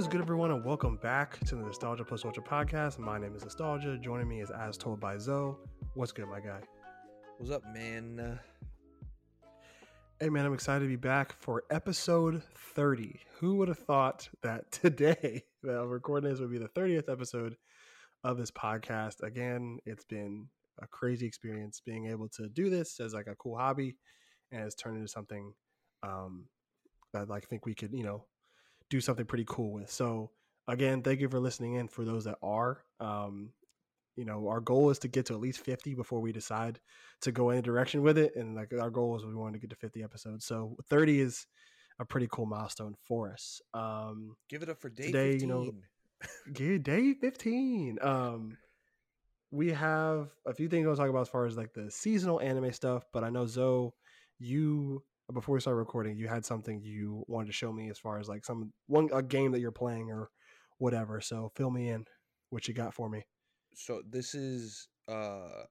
Is good, everyone, and welcome back to the Nostalgia Plus Ultra podcast. My name is Nostalgia. Joining me is As Told by Zoe. What's good, my guy? What's up, man? Hey, man, I'm excited to be back for episode 30. Who would have thought that today, that I'm recording this, would be the 30th episode of this podcast? Again, it's been a crazy experience being able to do this as like a cool hobby, and it's turned into something um, that like, I think we could, you know, do something pretty cool with. So, again, thank you for listening in. For those that are, um, you know, our goal is to get to at least 50 before we decide to go any direction with it. And like our goal is we want to get to 50 episodes. So 30 is a pretty cool milestone for us. Um, Give it up for day Today, you 15. know, good day 15. Um, we have a few things I want to talk about as far as like the seasonal anime stuff, but I know Zoe, you before we start recording, you had something you wanted to show me as far as like some one a game that you're playing or whatever. So fill me in what you got for me. so this is uh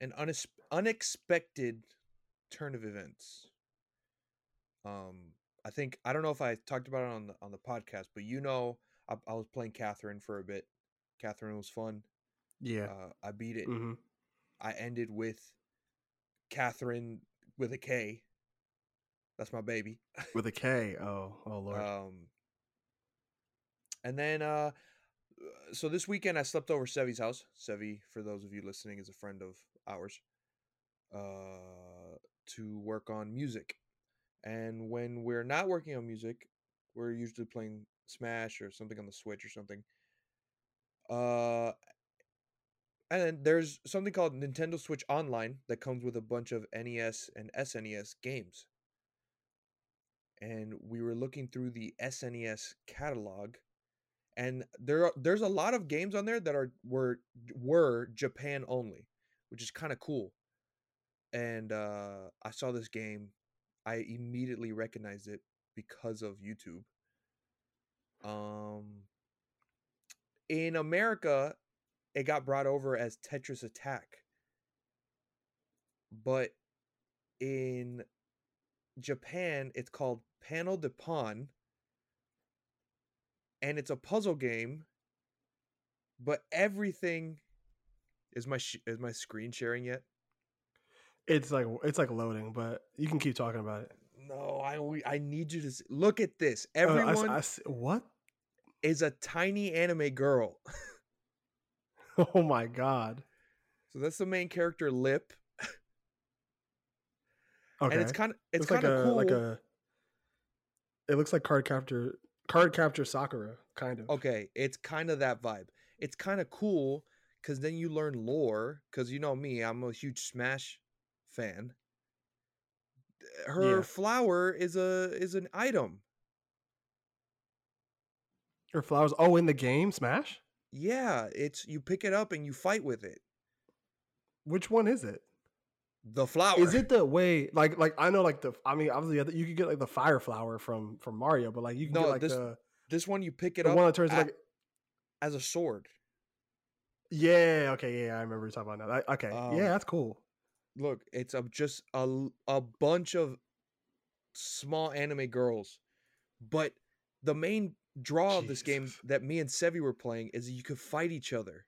an unex- unexpected turn of events. Um, I think I don't know if I talked about it on the on the podcast, but you know, I, I was playing Catherine for a bit. Catherine was fun. Yeah. Uh, I beat it. hmm I ended with Catherine with a K. That's my baby. With a K. Oh, oh lord. Um, and then, uh, so this weekend I slept over Sevi's house. Sevi, for those of you listening, is a friend of ours. Uh, to work on music, and when we're not working on music, we're usually playing Smash or something on the Switch or something. Uh, and then there's something called Nintendo Switch Online that comes with a bunch of NES and SNES games and we were looking through the SNES catalog and there are, there's a lot of games on there that are were were Japan only, which is kind of cool. And uh I saw this game, I immediately recognized it because of YouTube. Um in America, it got brought over as Tetris Attack. But in Japan, it's called Panel de Pon, and it's a puzzle game. But everything is my sh- is my screen sharing yet? It's like it's like loading, but you can keep talking about it. No, I we- I need you to s- look at this. Oh, I Everyone I s- what? is a tiny anime girl. Oh my god. so that's the main character, Lip, Okay. and it's kind of it's kind of like a cool. like a. It looks like card capture Cardcaptor Sakura kind of. Okay, it's kind of that vibe. It's kind of cool because then you learn lore. Because you know me, I'm a huge Smash fan. Her Yeah. flower is a is an item. Her flowers. Oh, in the game Smash. Yeah, it's you pick it up and you fight with it. Which one is it? The flower Is it the way like like I know like the I mean obviously you could get like the fire flower from from Mario, but like you can No, get like this- the this one? You pick it the up one that turns a- like as a sword. yeah okay yeah I remember you talking about that. I- Okay, Um, yeah, that's cool. Look, it's a just a a bunch of small anime girls, but the main draw of this game that me and Sevi were playing is you could fight each other,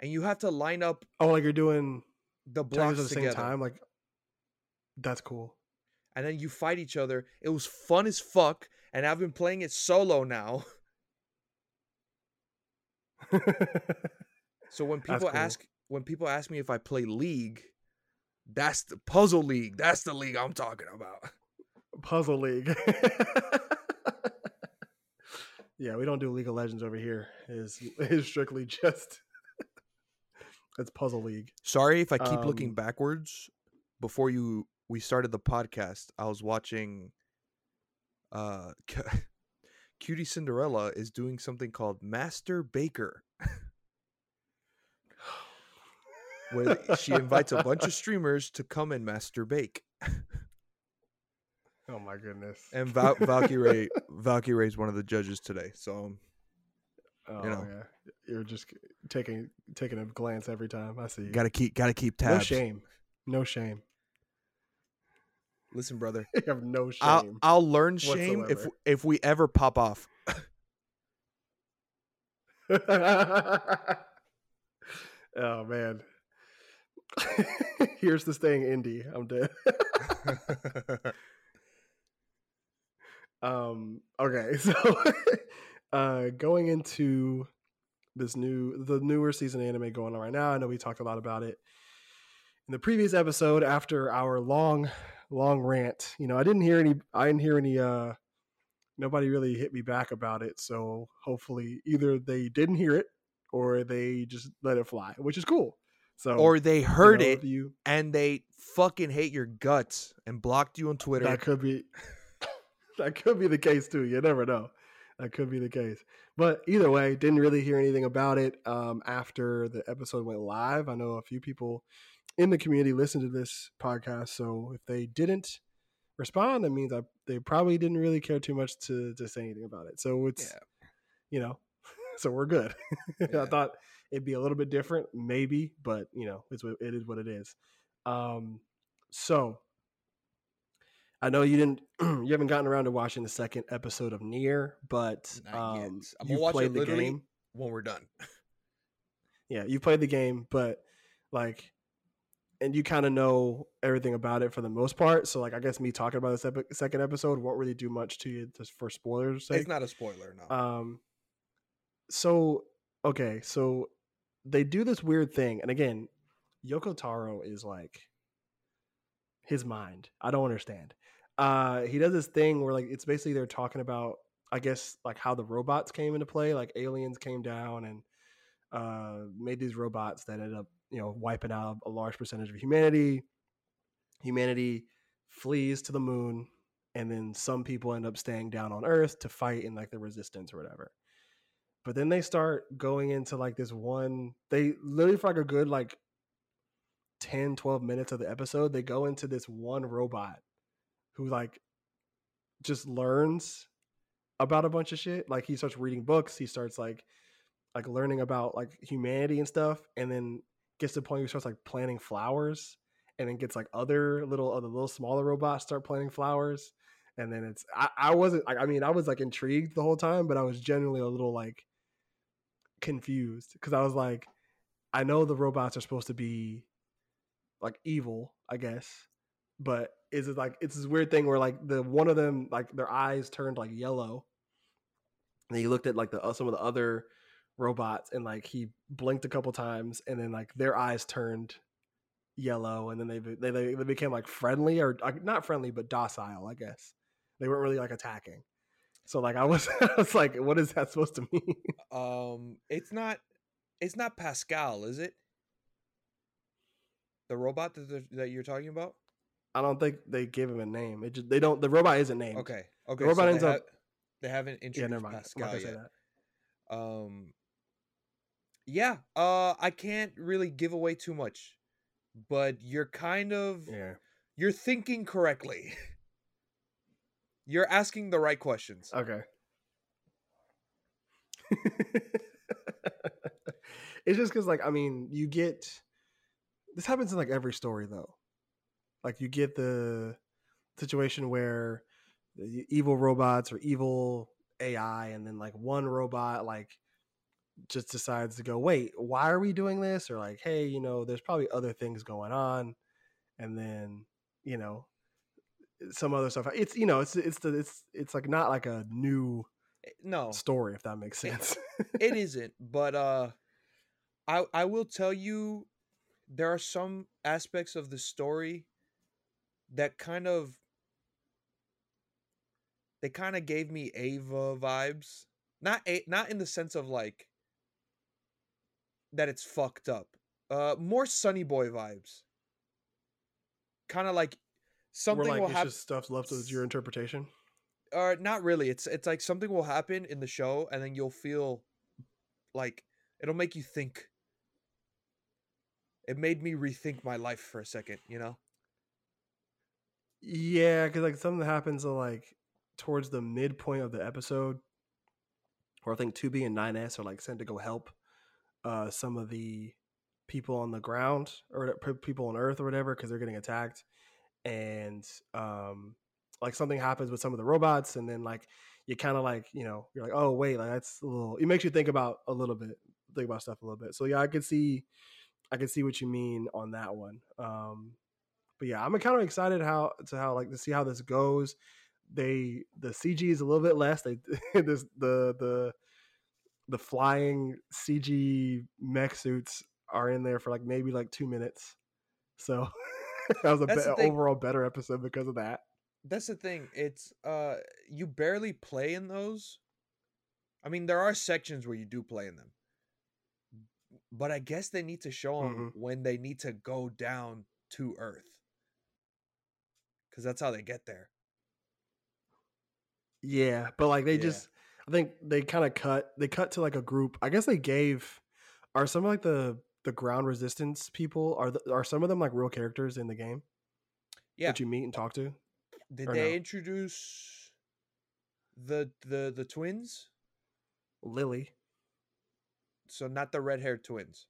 and you have to line up Oh, like you're doing the blocks at the same time. Like that's cool. and then you fight each other. It was fun as fuck, and I've been playing it solo now. So when people cool. ask when people ask me if I play League, that's the puzzle league. That's the league I'm talking about. Puzzle League. yeah, we don't do League of Legends over here. Is is strictly just it's Puzzle League. Sorry if I keep looking Um, backwards. Before you we started the podcast, I was watching uh Cutie Cinderella is doing something called Master Baker where she invites a bunch of streamers to come and master bake. Oh my goodness. And Val- Valkyrie Valkyrie is one of the judges today. So oh, know. yeah. You're just taking taking a glance every time. I see. you. got to keep got to keep tabs. no shame. No shame. Listen, brother. You have no shame. I'll I'll learn shame if if we ever pop off. oh man. Here's the staying indie. I'm dead. um okay, so uh going into this new the newer season anime going on right now. I know we talked a lot about it in the previous episode after our long long rant. You know, I didn't hear any I didn't hear any uh nobody really hit me back about it. So hopefully either they didn't hear it or they just let it fly, which is cool. So or they heard you know, it you and they fucking hate your guts and blocked you on Twitter. that could be that could be the case too. You never know. That could be the case. But either way, didn't really hear anything about it um, after the episode went live. I know a few people in the community listened to this podcast, so if they didn't respond, that means I, they probably didn't really care too much to to say anything about it. So it's Yeah. you know, so we're good. I thought it'd be a little bit different, maybe, but you know, it's what it is what it is. Um, so I know you didn't, you haven't gotten around to watching the second episode of NieR, but um, I'm gonna you've watch it played the literally- game. when we're done. Yeah, you played the game, but like, and you kind of know everything about it for the most part. So, like, I guess me talking about this epi- second episode won't really do much to you just for spoilers' sake. It's not a spoiler, no. Um, so okay, so they do this weird thing, and again, Yoko Taro is like his mind. I don't understand. Uh, he does this thing where like it's basically they're talking about, I guess, like how the robots came into play. Like aliens came down and uh, made these robots that ended up, you know, wiping out a large percentage of humanity. Humanity flees to the moon, and then some people end up staying down on Earth to fight in like the resistance or whatever. But then they start going into like this one, they literally for like a good like 10, 12 minutes of the episode, they go into this one robot who like just learns about a bunch of shit. Like he starts reading books, he starts like like learning about like humanity and stuff, and then gets to the point where he starts like planting flowers, and then gets like other little other little smaller robots start planting flowers. And then it's I, I wasn't I, I mean I was like intrigued the whole time, but I was genuinely a little like confused because I was like, I know the robots are supposed to be like evil, I guess, but is it like it's this weird thing where like the one of them like their eyes turned like yellow, and he looked at like the uh, some of the other robots and like he blinked a couple times and then like their eyes turned yellow and then they they they, they became like friendly or like, not friendly but docile, I guess. They weren't really like attacking. So like I was I was like, what is that supposed to mean? Um, it's not, it's not Pascal, is it? The robot that that you're talking about? I don't think they gave him a name. It just they don't. The robot isn't named. Okay, okay. The robot so ends they, up- ha- they haven't Yeah, introduced never mind. Pascal yet. that. Um, yeah. Uh, I can't really give away too much, but you're kind of Yeah. you're thinking correctly. you're asking the right questions. Okay. it's just because, like, I mean, you get this happens in like every story, though. Like, you get the situation where the evil robots or evil AI, and then like one robot, like, just decides to go, wait, why are we doing this? Or like, hey, you know, there's probably other things going on, and then you know, some other stuff. It's you know, it's it's the it's it's like not like a new Eh, No, story if that makes It- sense. it isn't but uh i i will tell you there are some aspects of the story that kind of they kind of gave me ava vibes. Not a, not in the sense of like that it's fucked up uh more Sonny Boy vibes. Kind of like something like will happen stuff left to your interpretation. or not really. It's it's like something will happen in the show and then you'll feel like it'll make you think. It made me rethink my life for a second you know Yeah, because like something happens to like towards the midpoint of the episode, where I think 2B and 9S are like sent to go help uh some of the people on the ground or people on Earth or whatever because they're getting attacked, and um like something happens with some of the robots, and then like you kind of like you know you're like oh wait like that's a little it makes you think about a little bit think about stuff a little bit. So yeah i could see i could see what you mean on that one um but yeah i'm kind of excited how to how like to see how this goes they the cg is a little bit less they this the the the flying cg mech suits are in there for like maybe like two minutes so that was a be- overall better episode because of that that's the thing. It's uh you barely play in those. I mean, there are sections where you do play in them. But I guess they need to show them mm-hmm. when they need to go down to earth. Cuz that's how they get there. Yeah, but like they yeah. just I think they kind of cut they cut to like a group. I guess they gave are some of like the the ground resistance people are the, are some of them like real characters in the game? Yeah. That you meet and uh, talk to? Did they no? introduce the the the twins? Lily. So not the red haired twins.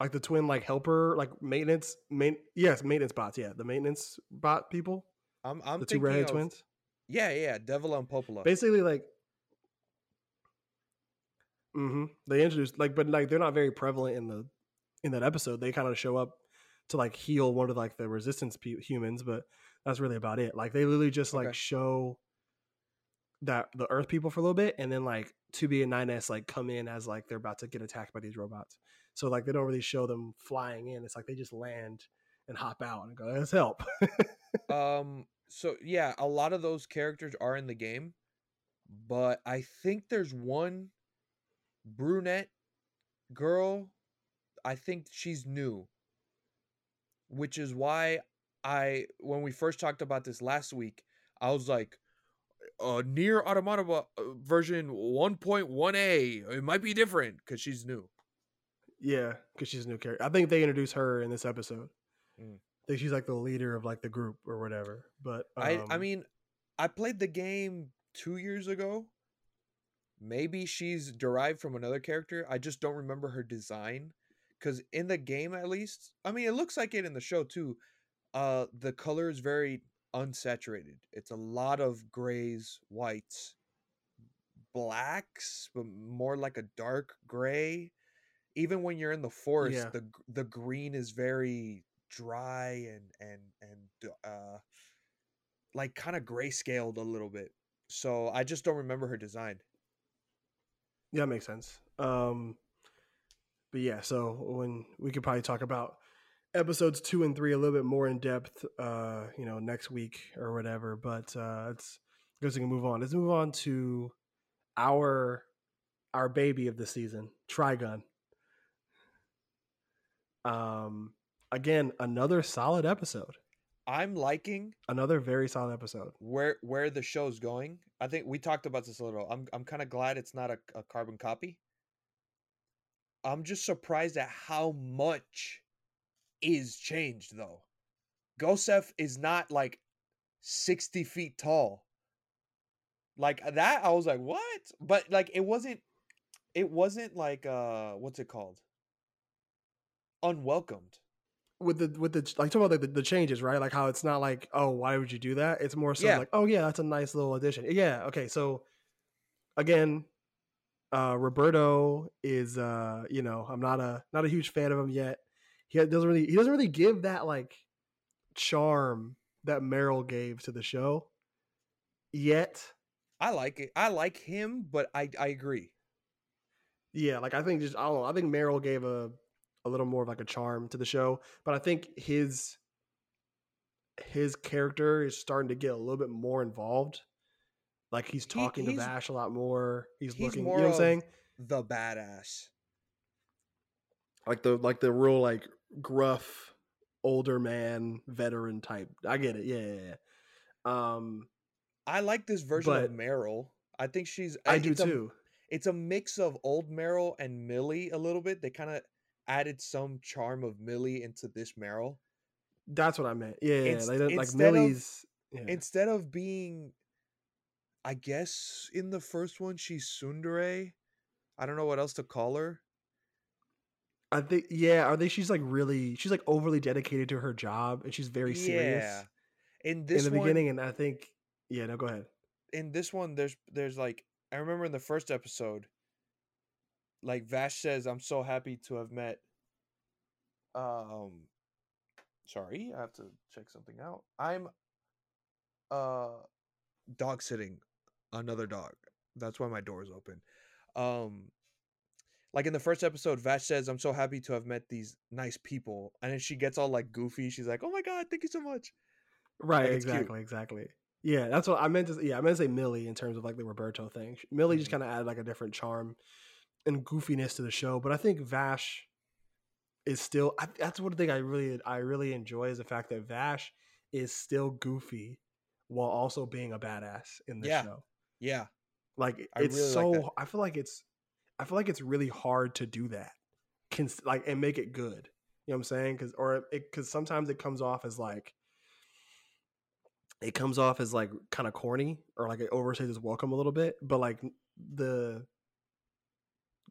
Like the twin, like helper, like maintenance, main yes, maintenance bots. Yeah, the maintenance bot people. I'm I'm the two redhead twins. Yeah, yeah, Devola and Popola. Basically, like, mm-hmm. They introduced like, but like they're not very prevalent in the in that episode. They kind of show up to like heal one of like the resistance pe- humans, but that's really about it. Like they literally just like okay. show that the Earth people for a little bit, and then like 2B and 9S like come in as like they're about to get attacked by these robots. So like they don't really show them flying in. It's like they just land and hop out and go, "Let's help." um. So yeah, a lot of those characters are in the game, but I think there's one brunette girl. I think she's new, which is why I when we first talked about this last week, I was like, uh, NieR Automata uh, version 1.1a. It might be different because she's new. Yeah, because she's a new character. I think they introduced her in this episode. Mm. Think she's like the leader of like the group or whatever. But um, I, I um mean, I played the game two years ago. Maybe she's derived from another character. I just don't remember her design. Because in the game, at least, I mean, it looks like it in the show too uh the color is very unsaturated. It's a lot of grays, whites, blacks, but more like a dark gray. Even when you're in the forest, yeah. the the green is very dry and and and uh like kind of grayscaled a little bit. So I just don't remember her design. Yeah, makes sense. Um but yeah, so when we could probably talk about episodes two and three a little bit more in depth, uh, you know, next week or whatever. But uh, it's I guess we can move on. Let's move on to our our baby of the season, Trigun. Um, again, another solid episode. I'm liking another very solid episode. Where where the show's going. I think we talked about this a little. I'm I'm kind of glad it's not a, a carbon copy. I'm just surprised at how much is changed though. Gosef is not like 60 feet tall. Like that, I was like, what? But like it wasn't it wasn't like uh what's it called? Unwelcomed. With the with the like talking about the, the changes, right? Like how it's not like, oh, why would you do that? It's more so yeah. like, oh yeah, that's a nice little addition. Yeah, okay. So again, uh Roberto is uh, you know, I'm not a not a huge fan of him yet he doesn't really he doesn't really give that like charm that Meryl gave to the show yet. I like it. I like him, but I I agree. Yeah, like I think just I don't know. I think Meryl gave a a little more of like a charm to the show, but I think his his character is starting to get a little bit more involved. Like he's talking he, he's, to Vash a lot more. He's, he's looking. More you know what I'm saying? The badass. Like the like the real like gruff older man veteran type. I get it. Yeah, yeah, yeah. Um I like this version of Meryl. I think she's I, I do too. A, it's a mix of old Meryl and Millie a little bit. They kind of added some charm of Millie into this Meryl. That's what I meant. Yeah, yeah. Like, like Millie's of, yeah. instead of being I guess in the first one she's tsundere. I don't know what else to call her. I think yeah, I think she's like really she's like overly dedicated to her job and she's very serious. Yeah. In this in the one, beginning and I think yeah, no go ahead. in this one there's there's like I remember in the first episode like Vash says I'm so happy to have met um sorry, I have to check something out. I'm uh dog sitting another dog. That's why my door is open. Um like in the first episode, Vash says, I'm so happy to have met these nice people. And then she gets all like goofy. She's like, Oh my god, thank you so much. Right, Like, it's cute. exactly, exactly. Yeah, that's what I meant to. Yeah, I meant to say Millie in terms of like the Roberto thing. Millie just Mhm. kind of added like a different charm and goofiness to the show, but I think Vash is still. I, that's one thing I really, I really enjoy is the fact that Vash is still goofy while also being a badass in the Yeah. show. Yeah. Like I it's really like so. that. I feel like it's. I feel like it's really hard to do that, Cons- like and make it good. You know what I'm saying? Because or it because sometimes it comes off as like it comes off as like kind of corny or like it overstays its welcome a little bit. But like the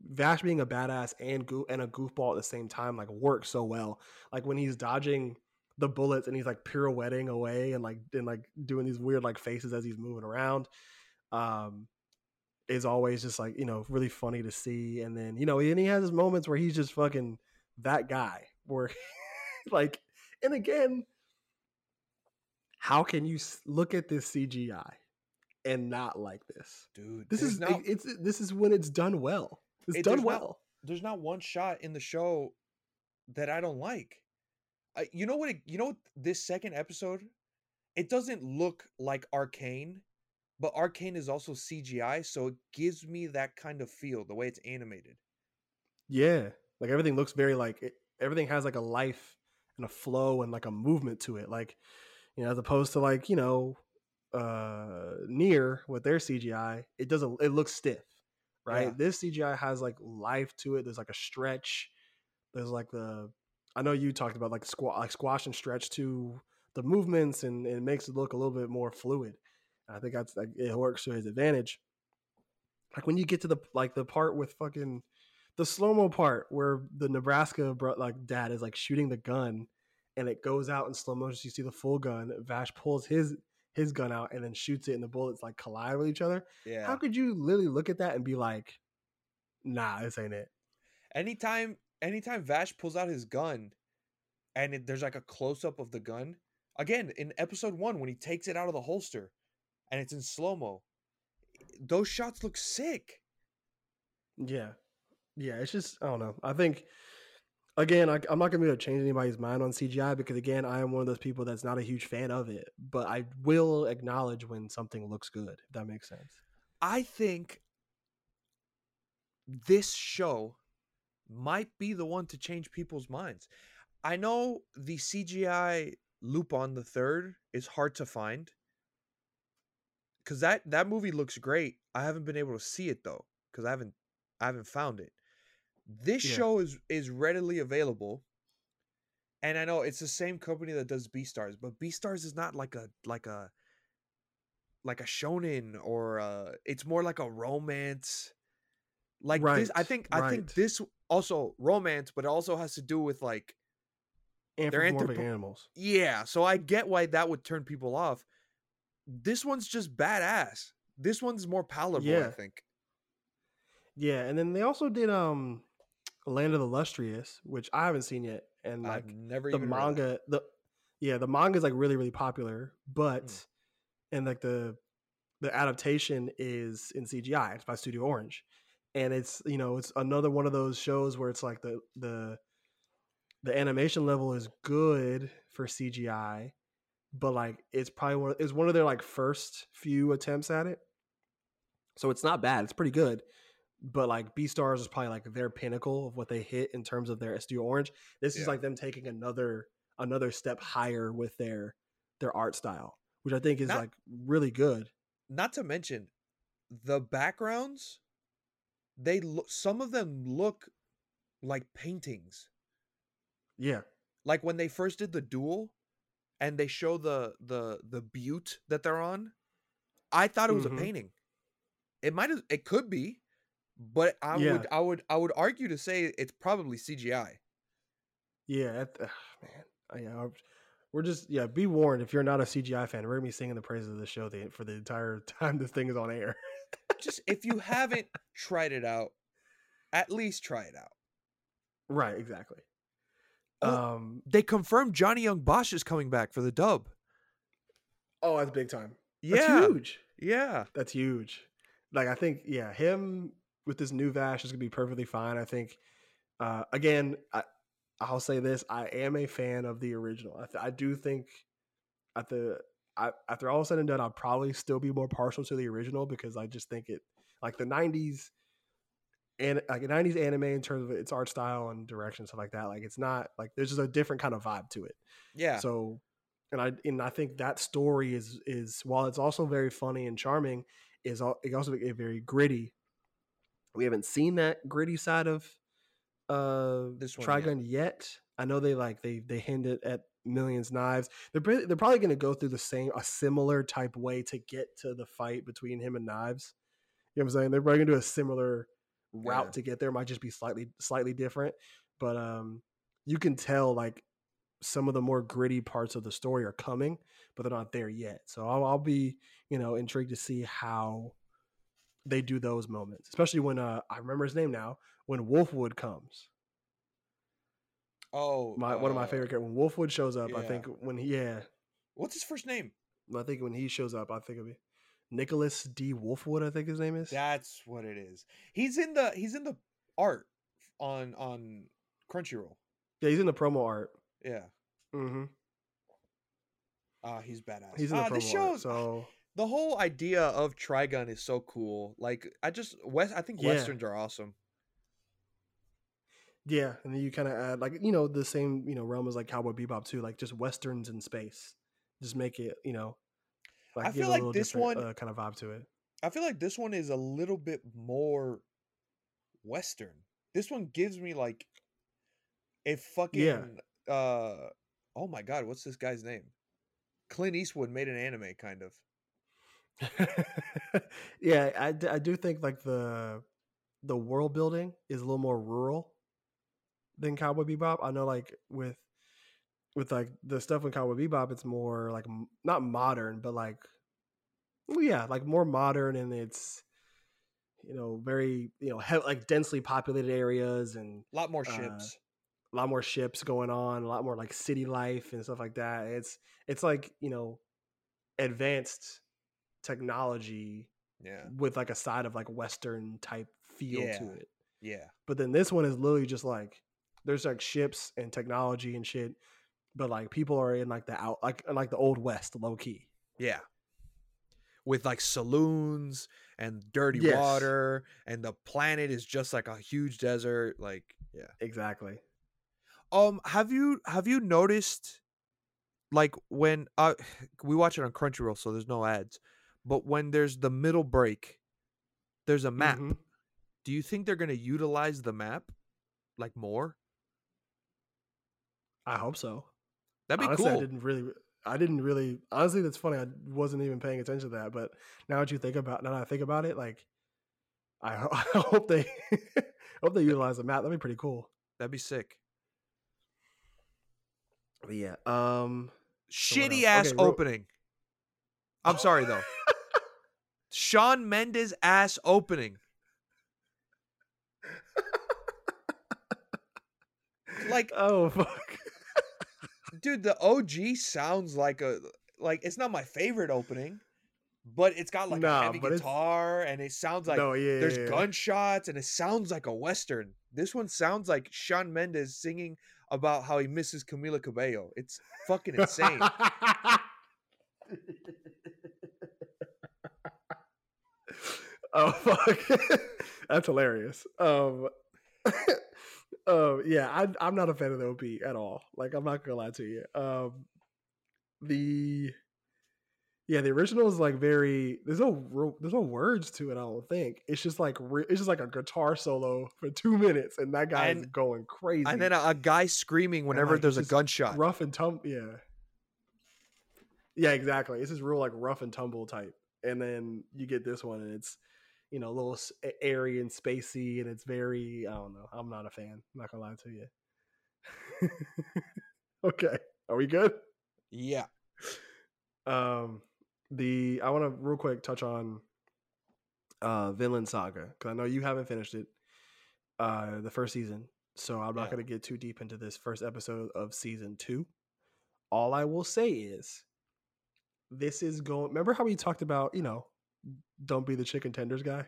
Vash being a badass and goo and a goofball at the same time like works so well. Like when he's dodging the bullets and he's like pirouetting away and like and like doing these weird like faces as he's moving around. Um is always just like, you know, really funny to see. And then, you know, and he has his moments where he's just fucking that guy where like and again, how can you look at this CGI and not like this? Dude. This is not, it's this is when it's done well. It's It- done there's not- well. there's not one shot in the show that I don't like. I, you know what? It, you know what? This second episode, it doesn't look like Arcane, but Arcane is also CGI, so it gives me that kind of feel the way it's animated. Yeah, like everything looks very like it, everything has like a life and a flow and like a movement to it. Like you know, as opposed to like you know, uh, NieR with their CGI, it doesn't. It looks stiff, right? Yeah. This CGI has like life to it. There's like a stretch. There's like the. I know you talked about like squat, like squash and stretch to the movements, and, and it makes it look a little bit more fluid. I think that's like it works to his advantage. Like when you get to the like the part with fucking the slow mo part where the Nebraska bro- like dad is like shooting the gun, and it goes out in slow motion. So You see the full gun. Vash pulls his his gun out and then shoots it, and the bullets like collide with each other. Yeah. How could you literally look at that and be like, "Nah, this ain't it." anytime anytime Vash pulls out his gun and it, there's like a close up of the gun again in episode 1 when he takes it out of the holster and it's in slow-mo those shots look sick Yeah, yeah. It's just I don't know. I think again, I, I'm not gonna be able to change anybody's mind on CGI because again, I am one of those people that's not a huge fan of it. But I will acknowledge when something looks good. If that makes sense. I think this show might be the one to change people's minds. I know the CGI Lupin the Third is hard to find because that that movie looks great. I haven't been able to see it though because I haven't I haven't found it. This Yeah. show is is readily available, and I know it's the same company that does Beastars, but Beastars is not like a like a like a shonen or uh it's more like a romance. Like this, I Right, think I think this also romance, but it also has to do with like Anthropomorphic anthropo- animals. yeah. So I get why that would turn people off. This one's just badass. This one's more palatable, I think. Yeah, and then they also did um Land of the Lustrous, which I haven't seen yet, and like I've never the even heard of that. manga the yeah the manga is like really really popular but Mm. and like the the adaptation is in cgi it's by studio orange and it's you know it's another one of those shows where it's like the the the animation level is good for cgi but like it's probably one it's one of their like first few attempts at it so it's not bad it's pretty good but like Beastars is probably like their pinnacle of what they hit in terms of their Studio Orange. This is like them taking another another step higher with their their art style, which I think is Not- like really good. Not to mention the backgrounds. They look. Some of them look like paintings. Yeah, Like when they first did the duel, and they show the the the butte that they're on. I thought it was Mhm. a painting. It might have. It could be, but I Yeah. would. I would. I would argue to say it's probably CGI. yeah, that, ugh, man. I, yeah, we're just yeah. Be warned if you're not a CGI fan, we're gonna be singing the praises of the show the, for the entire time this thing is on air. Just if you haven't tried it out, at least try it out. right, exactly. Oh, Um. They confirmed Johnny Yong Bosch is coming back for the dub. Oh, that's big time. That's Yeah, huge. yeah. That's huge. Like I think, yeah, him with this new Vash is gonna be perfectly fine. I think. Uh, again, I, I'll say this: I am a fan of the original. I, th- I do think at the I, after all said and done, I'll probably still be more partial to the original because I just think it like the '90s and like a '90s anime in terms of its art style and direction stuff like that. Like it's not like there's just a different kind of vibe to it. Yeah. So, and I and I think that story is is while it's also very funny and charming, is it also a very gritty. We haven't seen that gritty side of uh This one yet. Trigun yet. I know they like they they hinted at Millions Knives. They're they're probably going to go through the same a similar type way to get to the fight between him and Knives. You know what I'm saying? They're probably going to do a similar route Yeah. to get there. Might just be slightly slightly different, but um, you can tell like some of the more gritty parts of the story are coming, but they're not there yet. So I'll, I'll be you know intrigued to see how they do those moments, especially when uh, I remember his name now. When Wolfwood comes, oh, my one of my uh, favorite characters. When Wolfwood shows up, I think when he yeah, What's his first name? I think when he shows up, I think it'll be Nicholas D. Wolfwood. I think his name is. That's what it is. He's in the he's in the art on on Crunchyroll. Yeah, he's in the promo art. Yeah. Mm-hmm. Ah, he's badass. He's in the ah, promo this art. shows So the whole idea of Trigun is so cool. Like I just West I think Yeah. westerns are awesome. yeah, and then you kind of add like you know the same you know realm as like Cowboy Bebop too, like just westerns in space. Just make it you know. Like I give feel a like little this different, one- uh, kind of vibe to it. I feel like this one is a little bit more western. This one gives me like a fucking uh oh my god, what's this guy's name? Clint Eastwood made an anime kind of. yeah, I, I do think like the the world building is a little more rural than Cowboy Bebop. I know like with with like the stuff in Cowboy Bebop, it's more like not modern, but like well, yeah, like more modern and it's you know very you know he- like densely populated areas and A lot more Uh, ships. a lot more ships going on, a lot more like city life and stuff like that. It's it's like you know advanced technology yeah. with like a side of like western type feel Yeah. to it. Yeah. But then this one is literally just like there's like ships and technology and shit, but like people are in like the out like like the old west low key. Yeah. With like saloons and dirty Yes. water and the planet is just like a huge desert like yeah. Exactly. Um have you have you noticed like when uh we watch it on Crunchyroll so there's no ads, but when there's the middle break there's a map. Mhm. Do you think they're going to utilize the map like more? I hope so. That'd be honestly, cool. I didn't really I didn't really honestly that's funny. I wasn't even paying attention to that, but now that you think about now that I think about it, like I, ho- I hope they hope they utilize the map. That'd be pretty cool. That'd be sick. But yeah. Um Shitty ass Okay, opening. I'm sorry though. Shawn Mendes ass opening. Like, Oh fuck. dude, the OG sounds like a like it's not my favorite opening, but it's got like Nah, a heavy it's- guitar and it sounds like no, yeah. there's yeah, yeah. gunshots and it sounds like a western. This one sounds like Shawn Mendes singing about how he misses Camila Cabello. It's fucking insane. oh fuck. That's hilarious. Um um yeah, I I'm not a fan of the OP at all. Like I'm not gonna lie to you. Um the yeah, the original is like very. There's no there's no words to it. I don't think it's just like it's just like a guitar solo for two minutes, and that guy is And- going crazy. and then a, a guy screaming whenever like, there's a gunshot. rough and tumble. Yeah, yeah, exactly. It's just real like rough and tumble type, and then you get this one, and it's you know a little airy and spacey, and it's very. I don't know. I'm not a fan. I'm not gonna lie to you. okay, are we good? Yeah. Um, the I want to real quick touch on uh Vinland Saga because I know you haven't finished it, uh, the first season. So I'm not Yeah. to get too deep into this first episode of season two. All I will say is, this is going. Remember how we talked about, you know, don't be the chicken tenders guy.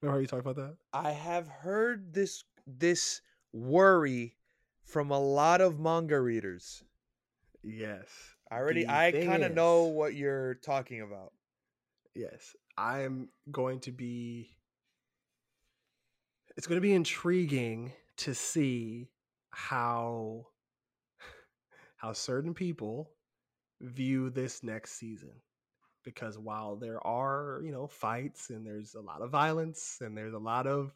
Remember how you talked about that? I have heard this this worry from a lot of manga readers. Yes. I already The I kind of know what you're talking about. Yes, I'm going to be. It's going to be intriguing to see how how certain people view this next season because while there are you know fights and there's a lot of violence and there's a lot of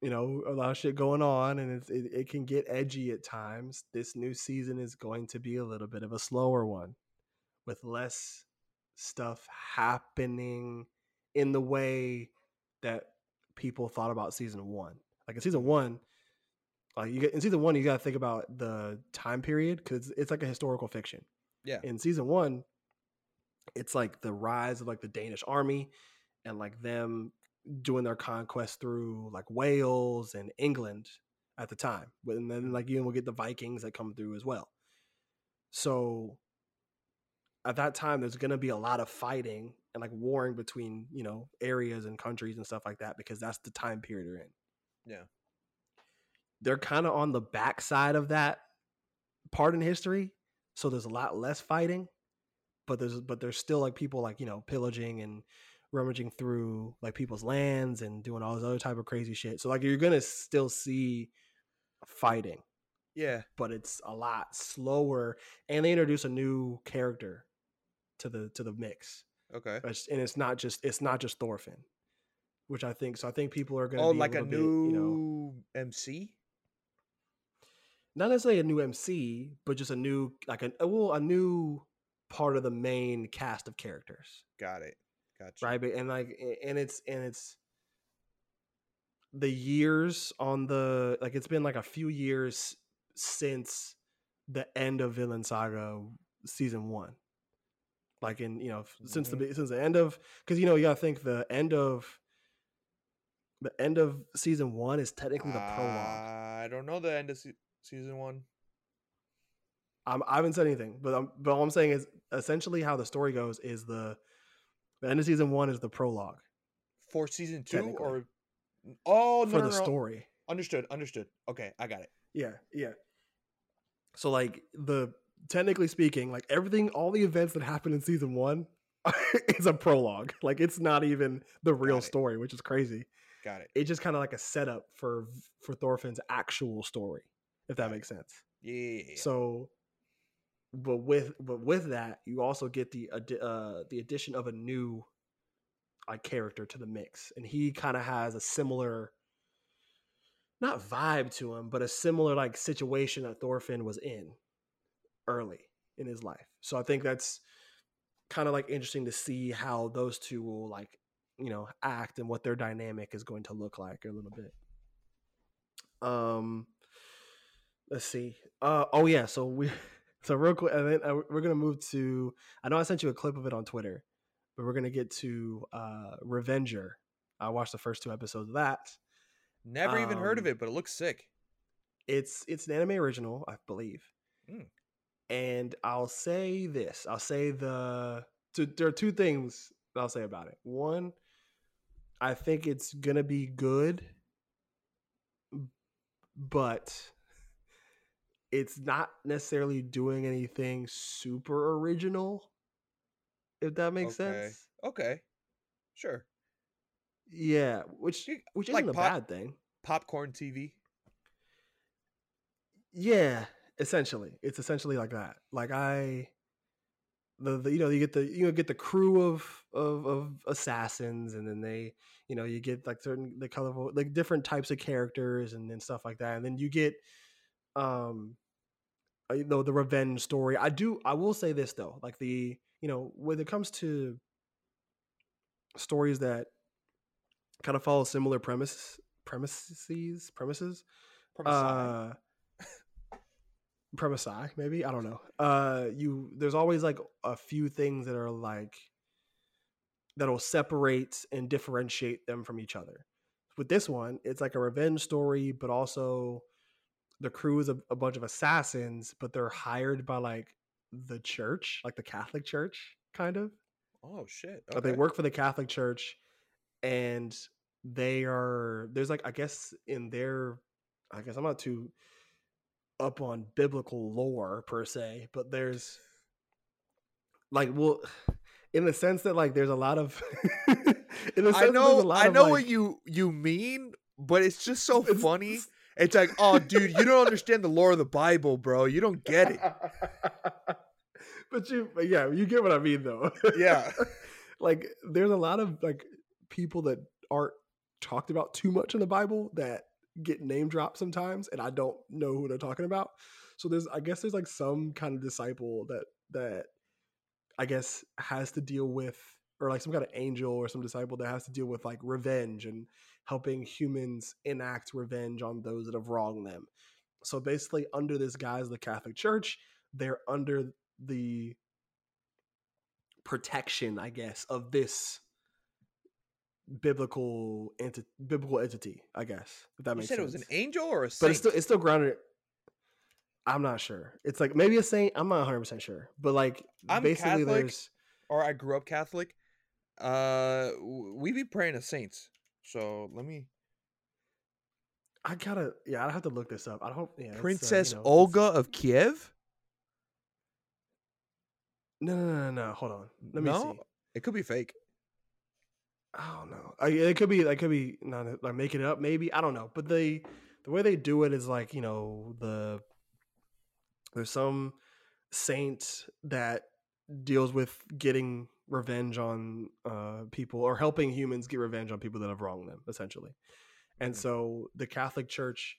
you know a lot of shit going on and it's, it, it can get edgy at times this new season is going to be a little bit of a slower one with less stuff happening in the way that people thought about season one. Like in season one, like you get in season one, you got to think about the time period because it's like a historical fiction. Yeah. In season one, it's like the rise of like the Danish army and like them doing their conquest through like Wales and England at the time. But and then like you we'll get the Vikings that come through as well. So at that time there's going to be a lot of fighting and like warring between you know areas and countries and stuff like that because that's the time period they're in Yeah. they're kind of on the backside of that part in history so there's a lot less fighting but there's but there's still like people like you know pillaging and rummaging through like people's lands and doing all this other type of crazy shit so like you're gonna still see fighting Yeah. but it's a lot slower and they introduce a new character to the to the mix Okay. And it's not just it's not just Thorfinn, which I think so. I think people are going to Oh, be like a, bit, new you know, MC? not necessarily a new MC, but just a new like a well a new part of the main cast of characters, Got it. Gotcha. right? But and like and it's and it's the years on the like it's been like a few years since the end of Vinland Saga season one. Like in you know f- since the mm-hmm. since the end of because you know you gotta think the end of the end of season one is technically the prologue. I don't know the end of se- season one. I'm, I haven't said anything, but I'm, but all I'm saying is essentially how the story goes is the the end of season one is the prologue For season two or oh no, for no, the no. story. Understood. Understood. Okay, I got it. Yeah, yeah. So like the technically speaking, like everything, all the events that happen in season one is a prologue. Like it's not even the real story, which is crazy. Got it. It's just kind of like a setup for for Thorfinn's actual story, if that makes sense. Yeah. So, but with but with that, you also get the uh the addition of a new like character to the mix, and he kind of has a similar not vibe to him, but a similar like situation that Thorfinn was in early in his life. So I think that's kind of like interesting to see how those two will like you know act and what their dynamic is going to look like a little bit. Um, let's see. Uh oh yeah, so we so real quick, and then uh, we're gonna move to. I know I sent you a clip of it on Twitter, but we're gonna get to uh Revenger. I watched the first two episodes of that. Never even heard of um, it, but it looks sick. It's it's an anime original, I believe. Mm. And I'll say this. I'll say the there are two things I'll say about it. One, I think it's gonna be good, but it's not necessarily doing anything super original. If that makes Okay. sense. Okay. Sure. Yeah, which which like isn't a pop- bad thing. Popcorn TV. Yeah, essentially, it's essentially like that. Like I, the, the you know you get the you know get the crew of of of assassins, and then they you know you get like certain the colorful like different types of characters and, and stuff like that, and then you get um you know the revenge story. I do I will say this though, like the you know when it comes to stories that kind of follow similar premises premises premises a uh premisai maybe? I don't know. Uh you there's always like a few things that are like that'll separate and differentiate them from each other. With this one it's like a revenge story but also the crew is a, a bunch of assassins but they're hired by like the church like the catholic church kind of Oh shit. but they work for the Catholic Church, and they are there's like I guess in their I guess I'm not too up on biblical lore per se, but there's like well in the sense that like there's a lot of in the sense I know I know like- what you you mean, but it's just so it's- funny. It's like, oh dude, you don't understand the lore of the Bible, bro. You don't get it. but you but yeah, you get what I mean though. Yeah. like there's a lot of like people that aren't talked about too much in the Bible that get name dropped sometimes and I don't know who they're talking about. So there's I guess there's like some kind of disciple that that I guess has to deal with or like some kind of angel or some disciple that has to deal with like revenge and helping humans enact revenge on those that have wronged them. So basically under this guise of the Catholic Church, they're under the protection, I guess, of this biblical enti- biblical entity, I guess. If that You makes said sense. it was an angel or a saint? but it's still it's still grounded. I'm not sure. It's like maybe a saint. I'm not 100 percent sure, but like I'm basically, Catholic. there's or I grew up Catholic. Uh, we be praying to saints. So let me. I gotta yeah. I have to look this up. I don't. Yeah, it's, uh, you Princess know, it's- Olga of Kiev. No, no, no, no. Hold on. Let me no, see. it could be fake. I don't know. I, it could be. It could be not like make it up. Maybe I don't know. But they, the way they do it is like you know the. There's some saint that deals with getting revenge on uh, people or helping humans get revenge on people that have wronged them, essentially. And Mhm. so the Catholic Church,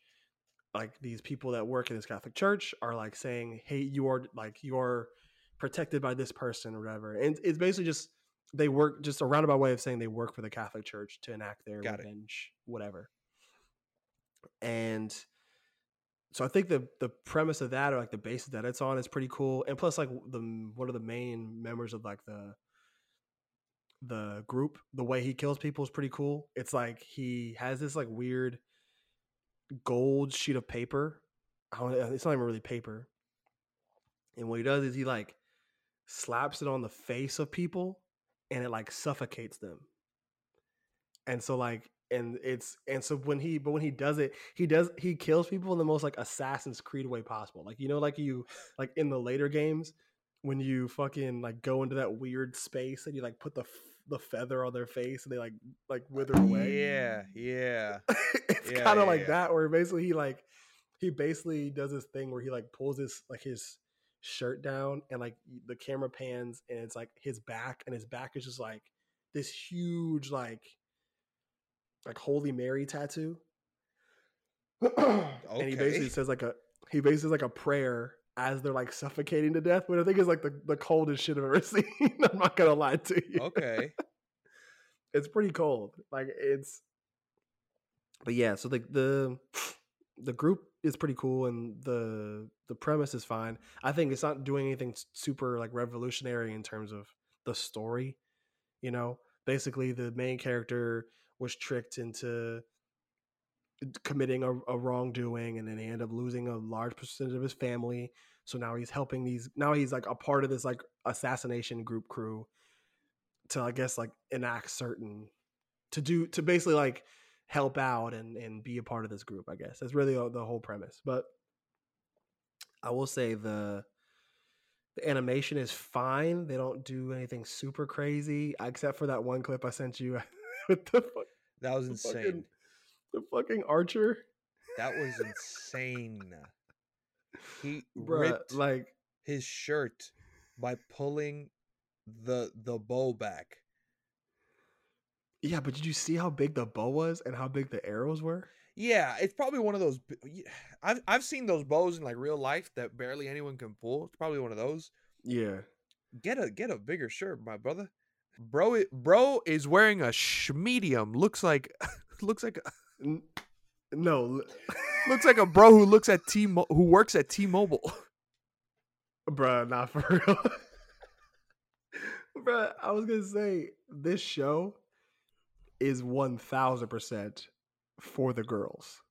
like these people that work in this Catholic Church, are like saying, "Hey, you are like you are protected by this person or whatever." And it's basically just they work just a roundabout way of saying they work for the Catholic Church to enact their Got it. revenge, whatever. And so I think the the premise of that or like the basis that it's on is pretty cool. And plus, like the one of the main members of like the the group, the way he kills people is pretty cool. It's like he has this like weird gold sheet of paper. Uh, it's not even really paper. And what he does is he like slaps it on the face of people and it like suffocates them. And so like and it's and so when he but when he does it, he does he kills people in the most like Assassin's Creed way possible. Like you know like you like in the later games when you fucking like go into that weird space and you like put the the feather on their face and they like like uh, wither away. Yeah, yeah. it's Yeah, kind of yeah, like yeah. that where basically he like he basically does this thing where he like pulls his like his shirt down and like the camera pans and it's like his back and his back is just like this huge like like holy mary tattoo and he basically says like a he basically says like a prayer as they're like suffocating to death but i think it's like the, the coldest shit i've ever seen i'm not gonna lie to you Okay. it's pretty cold. Like it's, but yeah. So the the the group is pretty cool, and the the premise is fine. I think it's not doing anything super like revolutionary in terms of the story. You know, basically the main character was tricked into committing a, a wrongdoing, and then he ended up losing a large percentage of his family. So now he's helping these. Now he's like a part of this like assassination group crew to I guess like enact certain to do to basically like help out and and be a part of this group. I guess that's really the whole premise. But I will say the the animation is fine. They don't do anything super crazy except for that one clip I sent you with the, fuck- That was insane. The fucking archer, That was insane. He Bruh, ripped Like his shirt by pulling the the bow back. yeah, but did you see how big the bow was and how big the arrows were? Yeah, it's probably one of those. I've I've seen those bows in like real life that barely anyone can pull. It's probably one of those. Yeah. Get a get a bigger shirt, my brother. Bro, bro is wearing a sh- medium. Looks like looks like a- N- No, looks like a bro who looks at T who works at T-Mobile. Bruh, not for real. Bruh, I was gonna say this show is one thousand percent for the girls.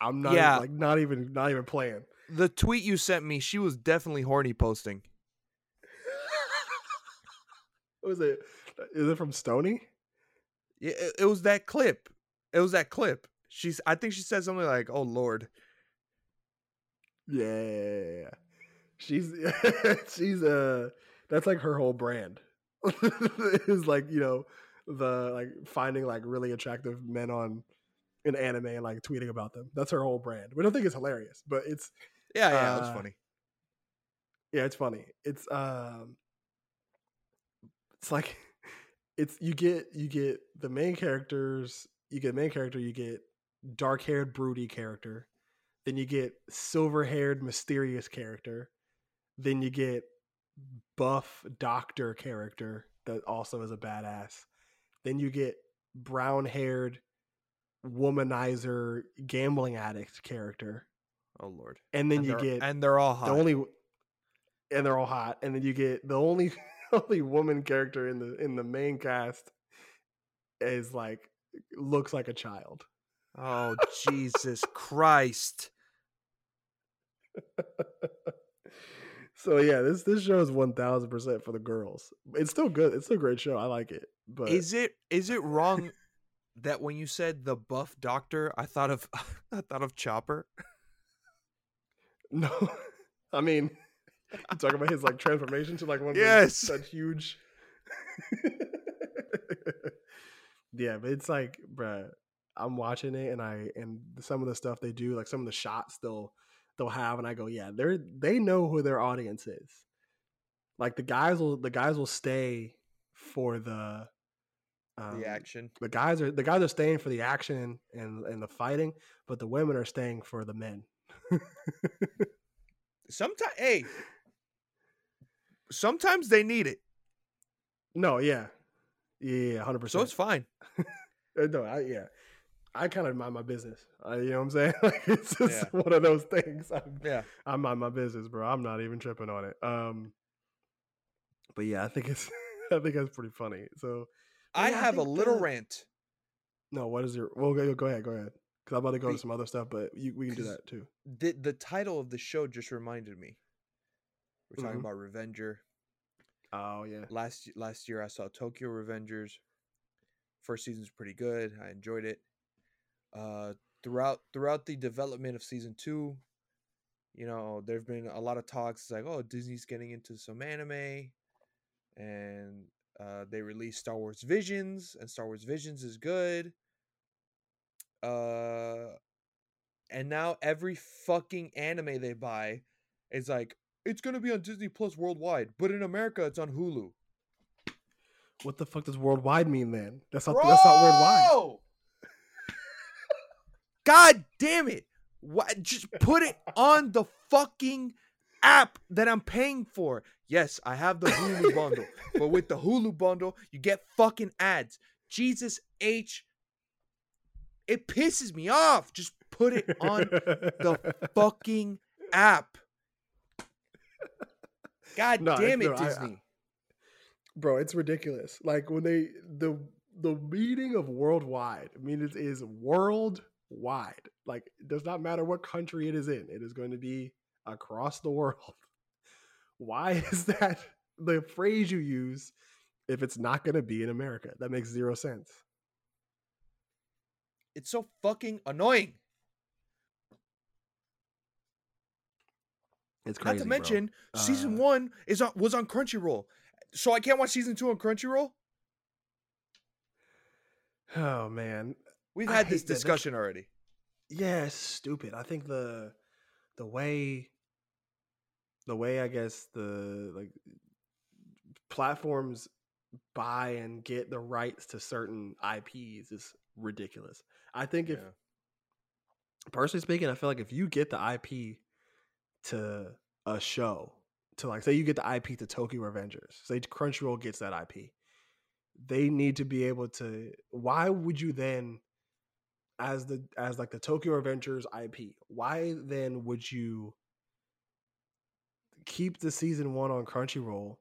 I'm not Yeah. like not even not even playing. The tweet you sent me, she was definitely horny posting. What was it? Is it from Stony? Yeah, It, it was that clip. It was that clip. She's. I think she said something like, "Oh Lord." Yeah. She's she's uh that's like her whole brand. is like, you know, the like finding like really attractive men on an anime and like tweeting about them. That's her whole brand. We don't think it's hilarious, but it's Yeah, yeah, that's Uh, funny. yeah, it's funny. It's um it's like it's you get you get the main characters, you get main character, you get dark-haired broody character, then you get silver-haired mysterious character, then you get buff doctor character that also is a badass. Then you get brown-haired womanizer gambling addict character. Oh Lord. And then and you get and they're all hot. the only and they're all hot and then you get the only only woman character in the in the main cast is like looks like a child oh Jesus Christ. so yeah this this show is 1000% for the girls it's still good it's still a great show i like it but Is it is it wrong that when you said the buff doctor, I thought of I thought of Chopper? no i mean you talking about his like transformation to like one of Yes. those, that huge yeah but it's like bruh i'm watching it and i and some of the stuff they do like some of the shots they'll they'll have and i go yeah they're they know who their audience is like the guys will the guys will stay for the um, the action. the guys are the guys are staying for the action and and the fighting but the women are staying for the men Sometimes, hey, sometimes they need it, no yeah yeah 100% so it's fine. Uh, No, I yeah. I kind of mind my business. Uh, you know what I'm saying? Like it's just Yeah. one of those things. I'm, Yeah, I mind my business, bro. I'm not even tripping on it. Um, but yeah, I think it's I think that's pretty funny. So I Yeah, have a little rant. no, what is your? Well, go, go ahead, go ahead. Because I'm about to go to some other stuff, but you, we can do that too. The the title of the show just reminded me. We're talking Mhm. about Revenger. Oh yeah, Last last year I saw Tokyo Revengers. First season's pretty good. I enjoyed it. Uh, throughout throughout the development of season two, you know, there've been a lot of talks. Like, oh, Disney's getting into some anime, and uh, they released Star Wars Visions, and Star Wars Visions is good. Uh, and now every fucking anime they buy is like, it's gonna be on Disney Plus worldwide, but in America it's on Hulu. what the fuck does worldwide mean then? That's not that's not worldwide. God damn it! Why, just put it on the fucking app that I'm paying for. Yes, I have the Hulu bundle, but with the Hulu bundle, you get fucking ads. Jesus H. It pisses me off. Just put it on the fucking app. God No, damn it, no, I- I- Disney. bro it's ridiculous like when they the the meaning of worldwide i mean it is worldwide like it does not matter what country it is in it is going to be across the world. Why is that the phrase you use if it's not going to be in america? That makes zero sense. It's so fucking annoying. it's crazy. Not to mention, season uh. one is on, was on Crunchyroll, so I can't watch season two on Crunchyroll. oh man We've had this hate that. Discussion already. yeah it's stupid i think the the way the way i guess the like platforms buy and get the rights to certain ips is ridiculous i think if personally speaking i feel like if you get the ip to a show to like say you get the ip to tokyo revengers say crunchyroll gets that ip they need to be able to why would you then as the as like the Tokyo Revengers IP, why then would you keep the season one on Crunchyroll,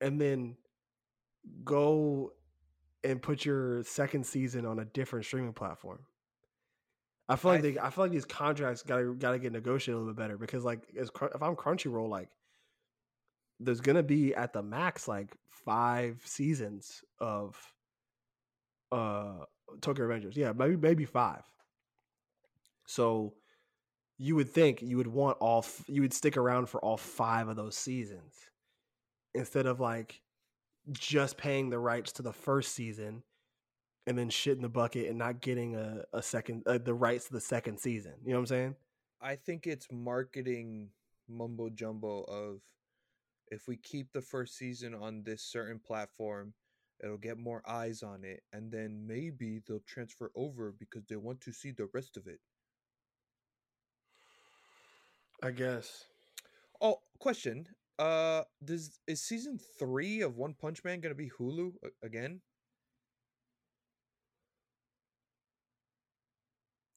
and then go and put your second season on a different streaming platform. I feel like I they, I feel like these contracts gotta gotta get negotiated a little bit better because like as, if I'm Crunchyroll, like there's gonna be at the max like five seasons of uh Tokyo Revengers. Yeah, maybe maybe five. So you would think you would want all f- you would stick around for all five of those seasons instead of like just paying the rights to the first season and then shit in the bucket and not getting a, a second uh, the rights to the second season. You know what I'm saying? I think it's marketing mumbo jumbo of if we keep the first season on this certain platform, it'll get more eyes on it, and then maybe they'll transfer over because they want to see the rest of it. I guess. Oh, question. Uh, does is season three of One Punch Man gonna be Hulu again?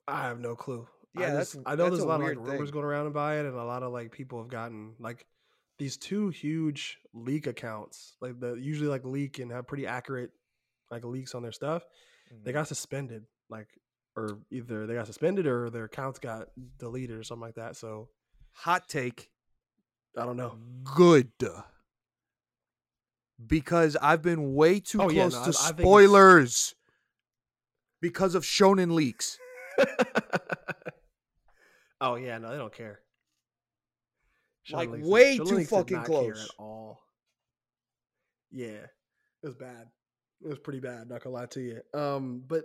I have no clue. Yeah, I, that's- just- I know there's a a lot of like rumors thing. going around about it, and a lot of like people have gotten like these two huge leak accounts, like the usually like leak and have pretty accurate like leaks on their stuff. They Mhm. got suspended, like or either they got suspended or their accounts got deleted or something like that. So Hot take. I don't know. Good. Because I've been way too Oh, yeah, close no, to I spoilers. Because of Shonen leaks. oh yeah, no, they don't care. Like, Leaks- way too fucking close. at all. Yeah, it was bad. It was pretty bad. Not gonna lie to you. Um, but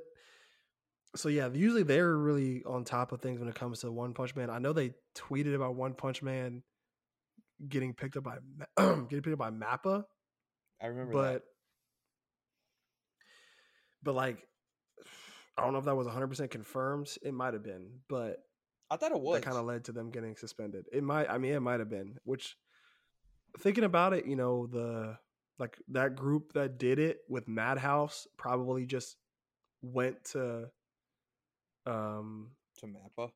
so yeah, usually they're really on top of things when it comes to One Punch Man. I know they tweeted about One Punch Man getting picked up by getting picked up by Mappa, I remember but but like I don't know if that was 100% confirmed. It might have been, but I thought it was. that kind of led to them getting suspended. It might, I mean, it might have been. Which, thinking about it, you know, the like that group that did it with Madhouse probably just went to um to Mappa.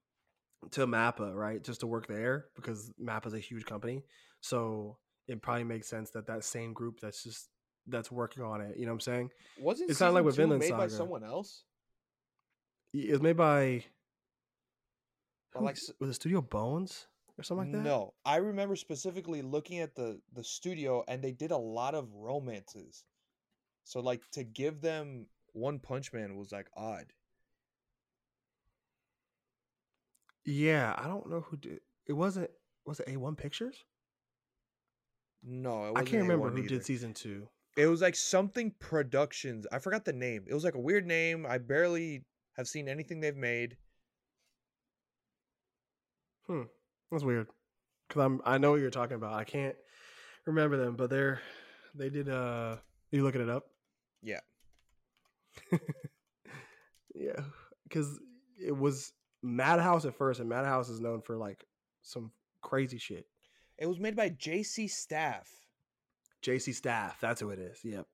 to Mappa, right, just to work there because Mappa is a huge company. So it probably makes sense that that same group that's just that's working on it. You know what I'm saying? Wasn't It's kinda like with Vinland made by Saga. someone else? It was made by. Who- like was it Studio Bones or something like that? No, I remember specifically looking at the the studio, and they did a lot of romances. So like to give them One Punch Man was like odd. Yeah, I don't know who did. It wasn't. Was it A1 Pictures? No, it I can't remember A1 who either. did season two. It was like something Productions. I forgot the name. It was like a weird name. I barely have seen anything they've made. Hmm, that's weird. Cause I'm. I know what you're talking about. I can't remember them, but they're they did. Uh, you looking it up? Yeah. Yeah, because it was Madhouse at first, and Madhouse is known for like some crazy shit. It was made by JC Staff. JC Staff, that's who it is. Yep.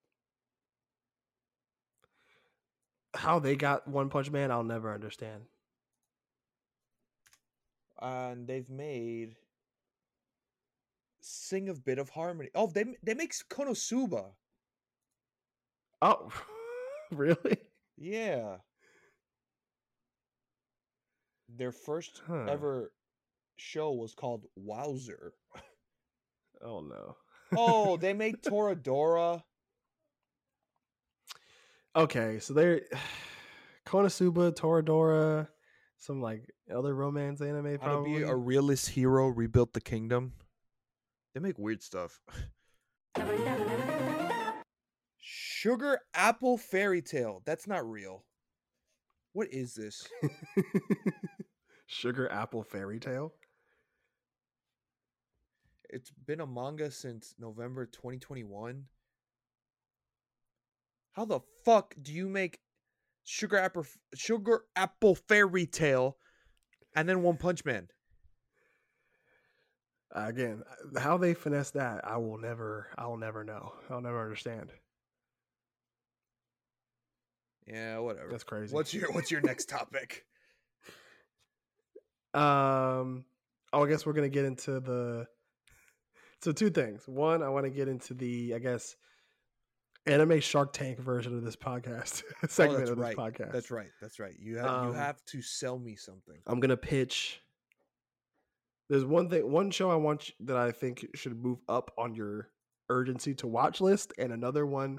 How they got One Punch Man, I'll never understand. And they've made Sing a Bit of Harmony. Oh, they they make Konosuba. Oh, really? Yeah. Their first Huh. ever show was called Wowser. Oh no. Oh, they made Toradora. Okay, so they're Konosuba, Toradora, some like other romance anime How to probably. be a realist hero, rebuilt the kingdom. They make weird stuff. Sugar Apple Fairy Tale. That's not real. What is this? Sugar Apple Fairy Tale. It's been a manga since November 2021. How the fuck do you make Sugar Apple Sugar Apple Fairy Tale and then One Punch Man? Again, how they finesse that, I will never, I will never know. I'll never understand. Yeah, whatever. That's crazy. What's your What's your next topic? Um. Oh, I guess we're gonna get into the so two things. One, I want to get into the, I guess, anime Shark Tank version of this podcast segment oh, of this right. podcast. That's right. That's right. You have you Um, have to sell me something. I'm gonna pitch. There's one thing, one show I want you, that I think should move up on your urgency to watch list, and another one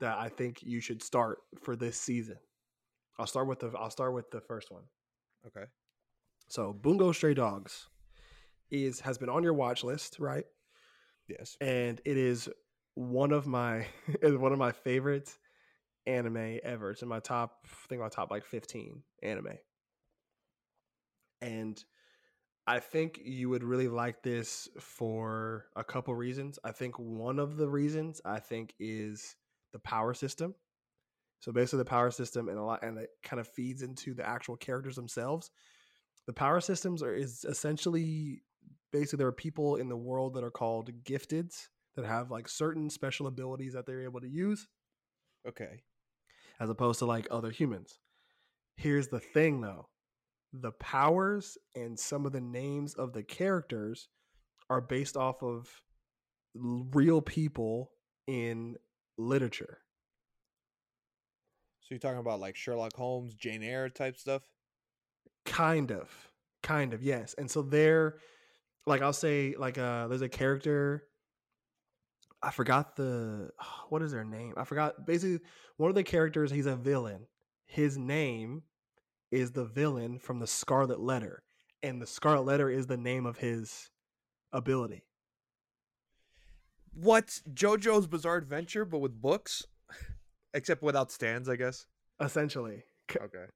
that I think you should start for this season. I'll start with the I'll start with the first one. Okay. So Bungo Stray Dogs is has been on your watch list, right? Yes. And it is one of my is one of my favorite anime ever. It's in my top I think my top like 15 anime. And I think you would really like this for a couple reasons. I think one of the reasons I think is the power system. So basically the power system and a lot and it kind of feeds into the actual characters themselves. The power systems are is essentially basically there are people in the world that are called gifteds that have like certain special abilities that they're able to use Okay. as opposed to like other humans. Here's the thing though the powers and some of the names of the characters are based off of real people in literature. So you're talking about like Sherlock Holmes, Jane Eyre type stuff? Kind of. Kind of, yes. And so they're like I'll say like uh there's a character I forgot the what is their name? I forgot basically one of the characters he's a villain. His name is the villain from the Scarlet Letter and the Scarlet Letter is the name of his ability. What? JoJo's Bizarre Adventure, but with books? Except without stands, I guess. Essentially. Okay.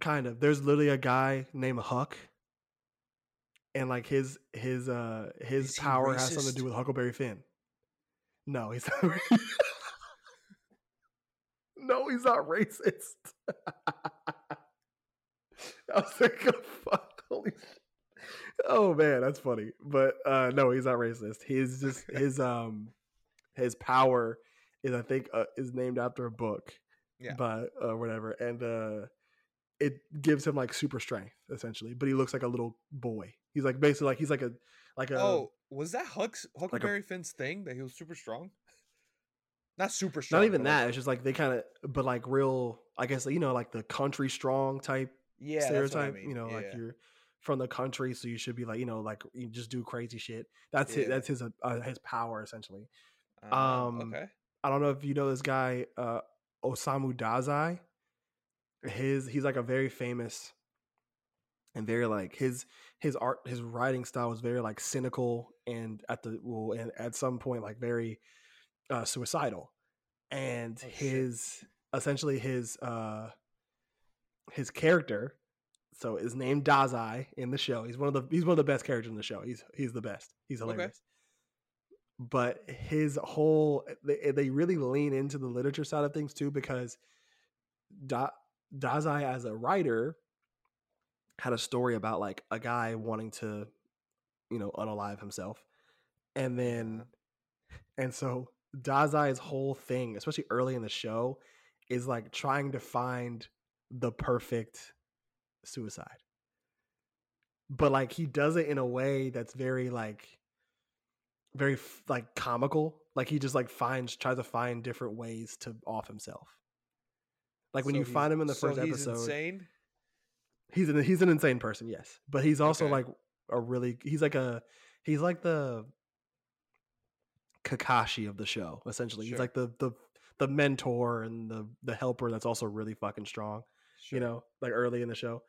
kind of. There's literally a guy named Huck and like his his uh his power has something to do with Huckleberry Finn. No, he's not. no, he's not racist. I was like, oh, fuck, holy shit. Oh man, that's funny. But uh no, he's not racist. He's just his um his power is I think uh, is named after a book. Yeah. But uh whatever. And uh it gives him like super strength essentially, but he looks like a little boy. He's like basically like he's like a like a oh, was that Huck's Huckleberry Finn's thing that he was super strong? Not super strong. not even but, like- that. It's just like they kind of, but like real, I guess you know, like the country strong type yeah, what I stereotype. mean, You know, like you're from the country, so you should be like, you know, like you just do crazy shit. That's Yeah. that's his uh, his power essentially. Um, um, okay. I don't know if you know this guy, uh, Osamu Dazai. His he's like a very famous and very like his his art his writing style was very like cynical and at the well and at some point like very uh suicidal and Oh, shit. his essentially his uh his character so is named Dazai in the show. He's one of the he's one of the best characters in the show. He's he's the best. He's Okay. hilarious. But his whole they, they really lean into the literature side of things too because da, Dazai as a writer had a story about like a guy wanting to you know unalive himself and then and so Dazai's whole thing especially early in the show is like trying to find the perfect suicide. But like he does it in a way that's very like very like comical. Like he just like finds tries to find different ways to off himself. Like when So you find him in the so first he's episode insane. He's an he's an insane person yes but he's also Okay. like a really he's like a he's like the kakashi of the show essentially Sure. he's like the the the mentor and the the helper that's also really fucking strong you know like early in the show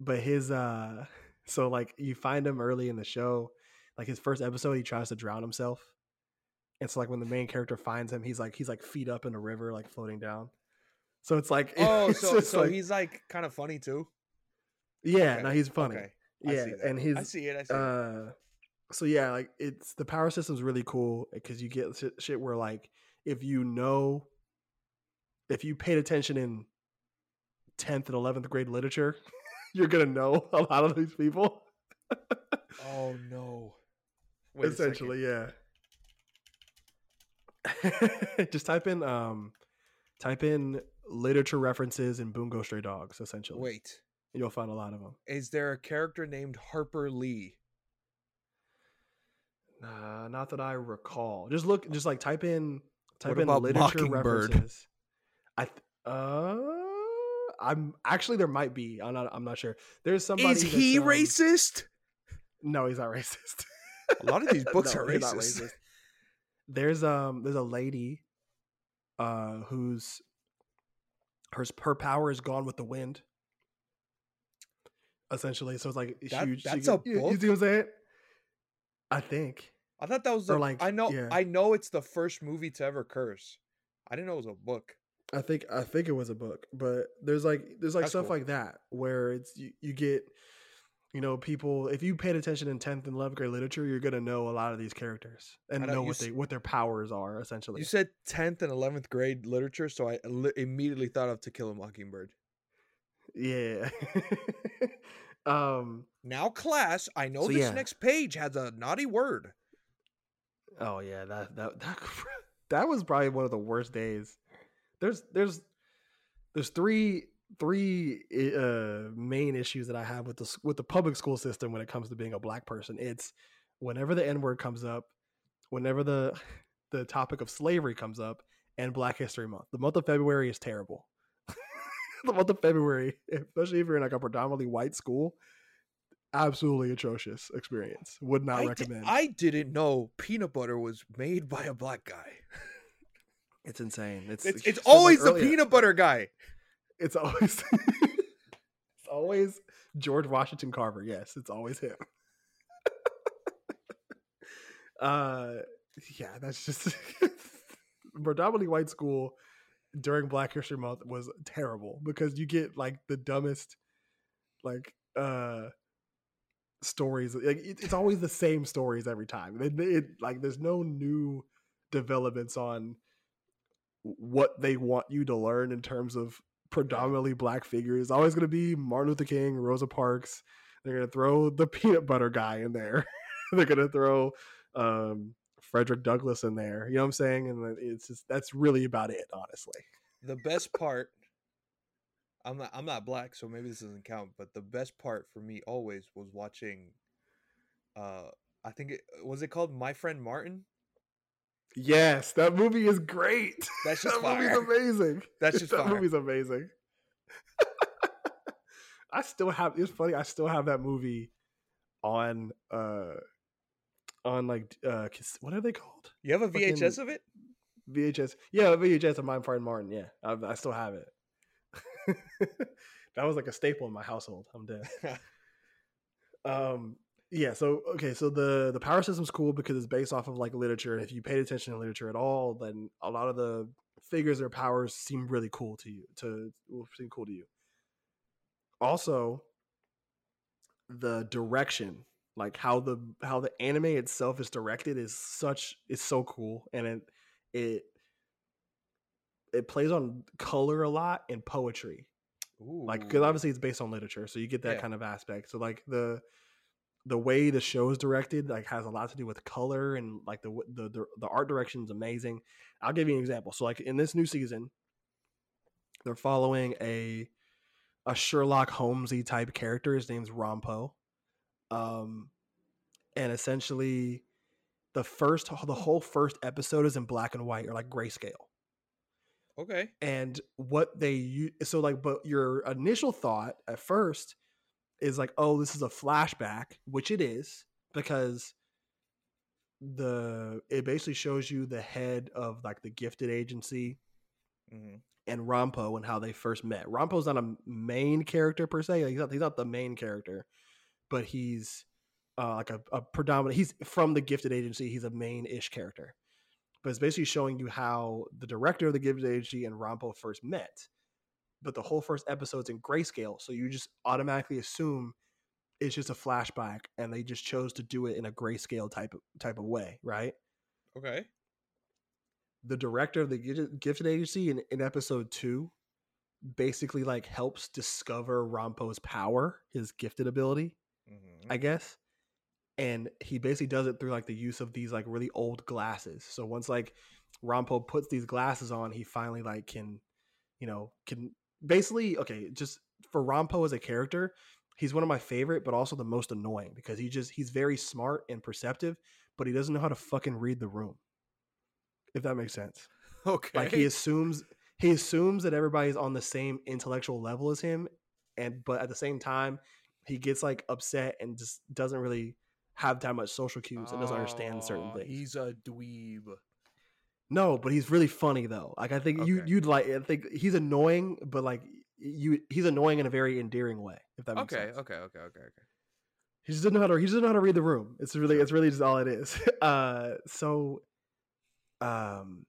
but his uh so like you find him early in the show like his first episode he tries to drown himself and so like when the main character finds him he's like he's like feet up in a river like floating down so it's like Oh, so so like- he's like kind of funny too. Yeah Okay, no he's funny Okay. Yeah and his I see it. I see it. uh so yeah like it's the power system's really cool because you get shit, shit where like if you know if you paid attention in 10th and 11th grade literature you're gonna know a lot of these people Oh no. Wait essentially yeah just type in um type in literature references in bungo stray dogs essentially Wait. You'll find a lot of them Is there a character named Harper Lee? Nah, not that I recall. Just look, just like type in type What in literature Mockingbird? references. I th- uh, I'm actually there might be. I'm not. I'm not sure. There's somebody. Is he um, racist? No, he's not racist. A lot of these books No, are not racist. There's um there's a lady uh who's her her power is gone with the wind. Essentially, so it's like That- she, she that's get- a you, you see what I'm saying? I think. I thought that was the, like, I know yeah. I know it's the first movie to ever curse. I didn't know it was a book. I think I think it was a book, but there's like there's like That's stuff cool. like that where it's you, you get you know people if you paid attention in 10th and 11th grade literature you're going to know a lot of these characters and know know what they what their powers are essentially. You said 10th and 11th grade literature, so I li- immediately thought of To Kill a Mockingbird. Yeah. um Now, class, I know So, this yeah. next page has a naughty word. Oh yeah, that that that that was probably one of the worst days. There's there's there's three three uh main issues that I have with the with the public school system when it comes to being a black person. It's whenever the N word comes up, whenever the the topic of slavery comes up, and Black History Month. The month of February is terrible. the month of February, especially if you're in like a predominantly white school, absolutely atrocious experience. Would not I, di- recommend. I didn't know peanut butter was made by a black guy. it's insane. It's It's, it's always the peanut butter guy. It's always it's always George Washington Carver. Yes, it's always him. uh yeah, that's just predominantly white school during Black History Month was terrible because you get like the dumbest like uh stories like it, it's always the same stories every time it, it like there's no new developments on what they want you to learn in terms of predominantly black figures. It's always going to be Martin Luther King, Rosa Parks. They're going to throw the peanut butter guy in there. They're going to throw um, Frederick Douglass in there. You know what I'm saying? And it's just that's really about it, honestly. The best part, I'm not I'm not black, so maybe this doesn't count. But the best part for me always was watching. Uh, I think it was it called My Friend Martin. Yes, that movie is great. That's just that movie's amazing. That's just that fire. movie's amazing. I still have. It's funny. I still have that movie on uh on like uh what are they called? You have a Fucking- VHS of it? VHS. Yeah, VHS of My Friend Martin. Yeah, I, I still have it. that was like a staple in my household. I'm dead. um yeah so okay so the the power system's cool because it's based off of like literature and if you paid attention to literature at all then a lot of the figures or powers seem really cool to you to will seem cool to you also the direction like how the how the anime itself is directed is such is so cool and it it it plays on color a lot and poetry. Like because obviously it's based on literature so you get that Yeah. kind of aspect. So like the the way the show is directed like has a lot to do with color and like the the the, the art direction is amazing. I'll give you an example. So like in this new season they're following a a sherlock holmesy type character. His name's Rampo um and essentially the first the whole first episode is in black and white or like grayscale okay. and what they so like but your initial thought at first is like oh this is a flashback which it is because the it basically shows you the head of like the gifted agency hmm and Rampo and how they first met. Rampo's not a main character per se. Like, he's not he's not the main character, but he's uh, like a, a predominant. He's from the gifted agency. He's a main ish character, but it's basically showing you how the director of the gifted agency and Rampo first met. But the whole first episode's in grayscale, so you just automatically assume it's just a flashback, and they just chose to do it in a grayscale type of, type of way, right? Okay. the director of the Gifted- agency in, in episode two basically like helps discover Rampo's power, his gifted ability, hmm I guess. And he basically does it through like the use of these like really old glasses. So once like Rampo puts these glasses on, he finally like can, you know, can basically okay, just for Rampo as a character, he's one of my favorite, but also the most annoying because he just he's very smart and perceptive, but he doesn't know how to fucking read the room. If that makes sense. Okay. Like he assumes he assumes that everybody's on the same intellectual level as him, and but at the same time, he gets like upset and just doesn't really have that much social cues and doesn't understand certain Oh, things. He's a dweeb. No, but he's really funny though. Like I think you Okay. you'd like. I think he's annoying, but like you, he's annoying in a very endearing way. If that makes Okay, sense. okay, okay, okay, okay. He just doesn't know how to. He just doesn't know how to read the room. It's really, it's really just all it is. Uh, so, um,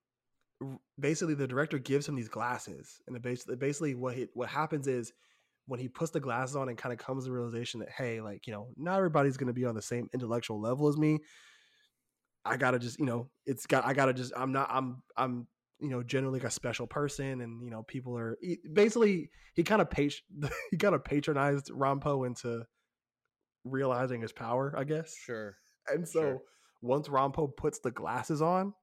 basically, the director gives him these glasses, and basically, basically, what he, what happens is when he puts the glasses on and kind of comes to the realization that hey, like you know, not everybody's going to be on the same intellectual level as me. I gotta just, you know, it's got. I gotta just. I'm not. I'm. I'm. You know, generally like a special person, and you know, people are he, basically. He kind of pat- he kind of patronized Rampo into realizing his power, I guess. Sure. And so Sure. once Rampo puts the glasses on,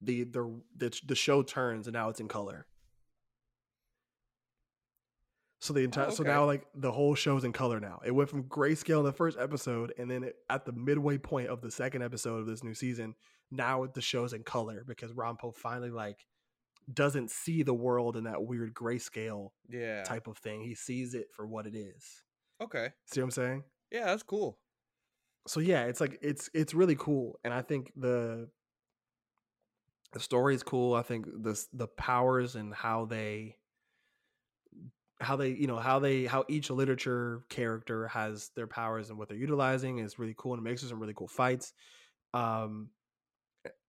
the the the, the show turns and now it's in color. So the entire oh, so okay. now like the whole show's in color now. It went from grayscale in the first episode, and then it, at the midway point of the second episode of this new season, now the show's in color because Rampo finally like doesn't see the world in that weird grayscale Yeah. type of thing. He sees it for what it is. Okay. See what I'm saying? Yeah, that's cool. so yeah, it's like it's it's really cool, and I think the the story is cool. I think the the powers and how they how they you know how they how each literature character has their powers and what they're utilizing is really cool and it makes for some really cool fights. Um,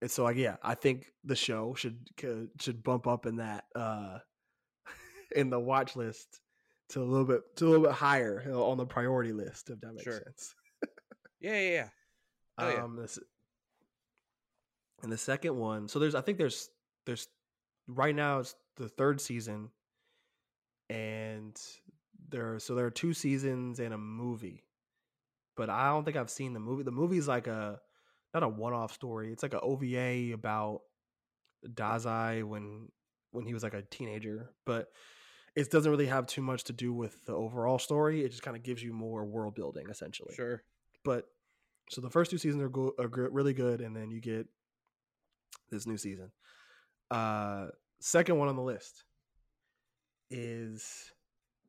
and so like yeah, I think the show should should bump up in that uh in the watch list to a little bit to a little bit higher on the priority list if that makes Sure. sense. Yeah, yeah, yeah. Oh, yeah. Um, this, and the second one, so there's, I think there's, there's, right now it's the third season, and there, so there are two seasons and a movie, but I don't think I've seen the movie. The movie's like a, not a one-off story. It's like a OVA about Dazai when when he was like a teenager, but it doesn't really have too much to do with the overall story. It just kind of gives you more world building, essentially Sure. but so the first two seasons are, go- are really good and then you get this new season uh second one on the list is